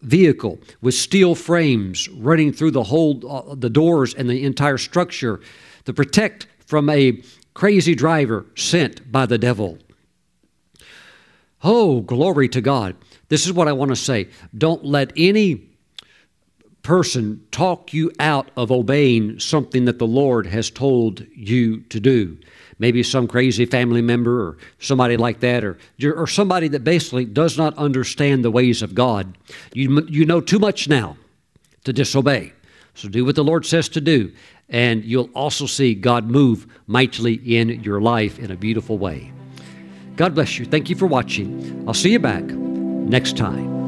vehicle with steel frames running through the whole uh, the doors and the entire structure to protect from a crazy driver sent by the devil. Oh, glory to God. This is what I want to say. Don't let any person talk you out of obeying something that the Lord has told you to do. Maybe some crazy family member or somebody like that, or, or somebody that basically does not understand the ways of God. You, you know too much now to disobey. So do what the Lord says to do, and you'll also see God move mightily in your life in a beautiful way. God bless you. Thank you for watching. I'll see you back next time.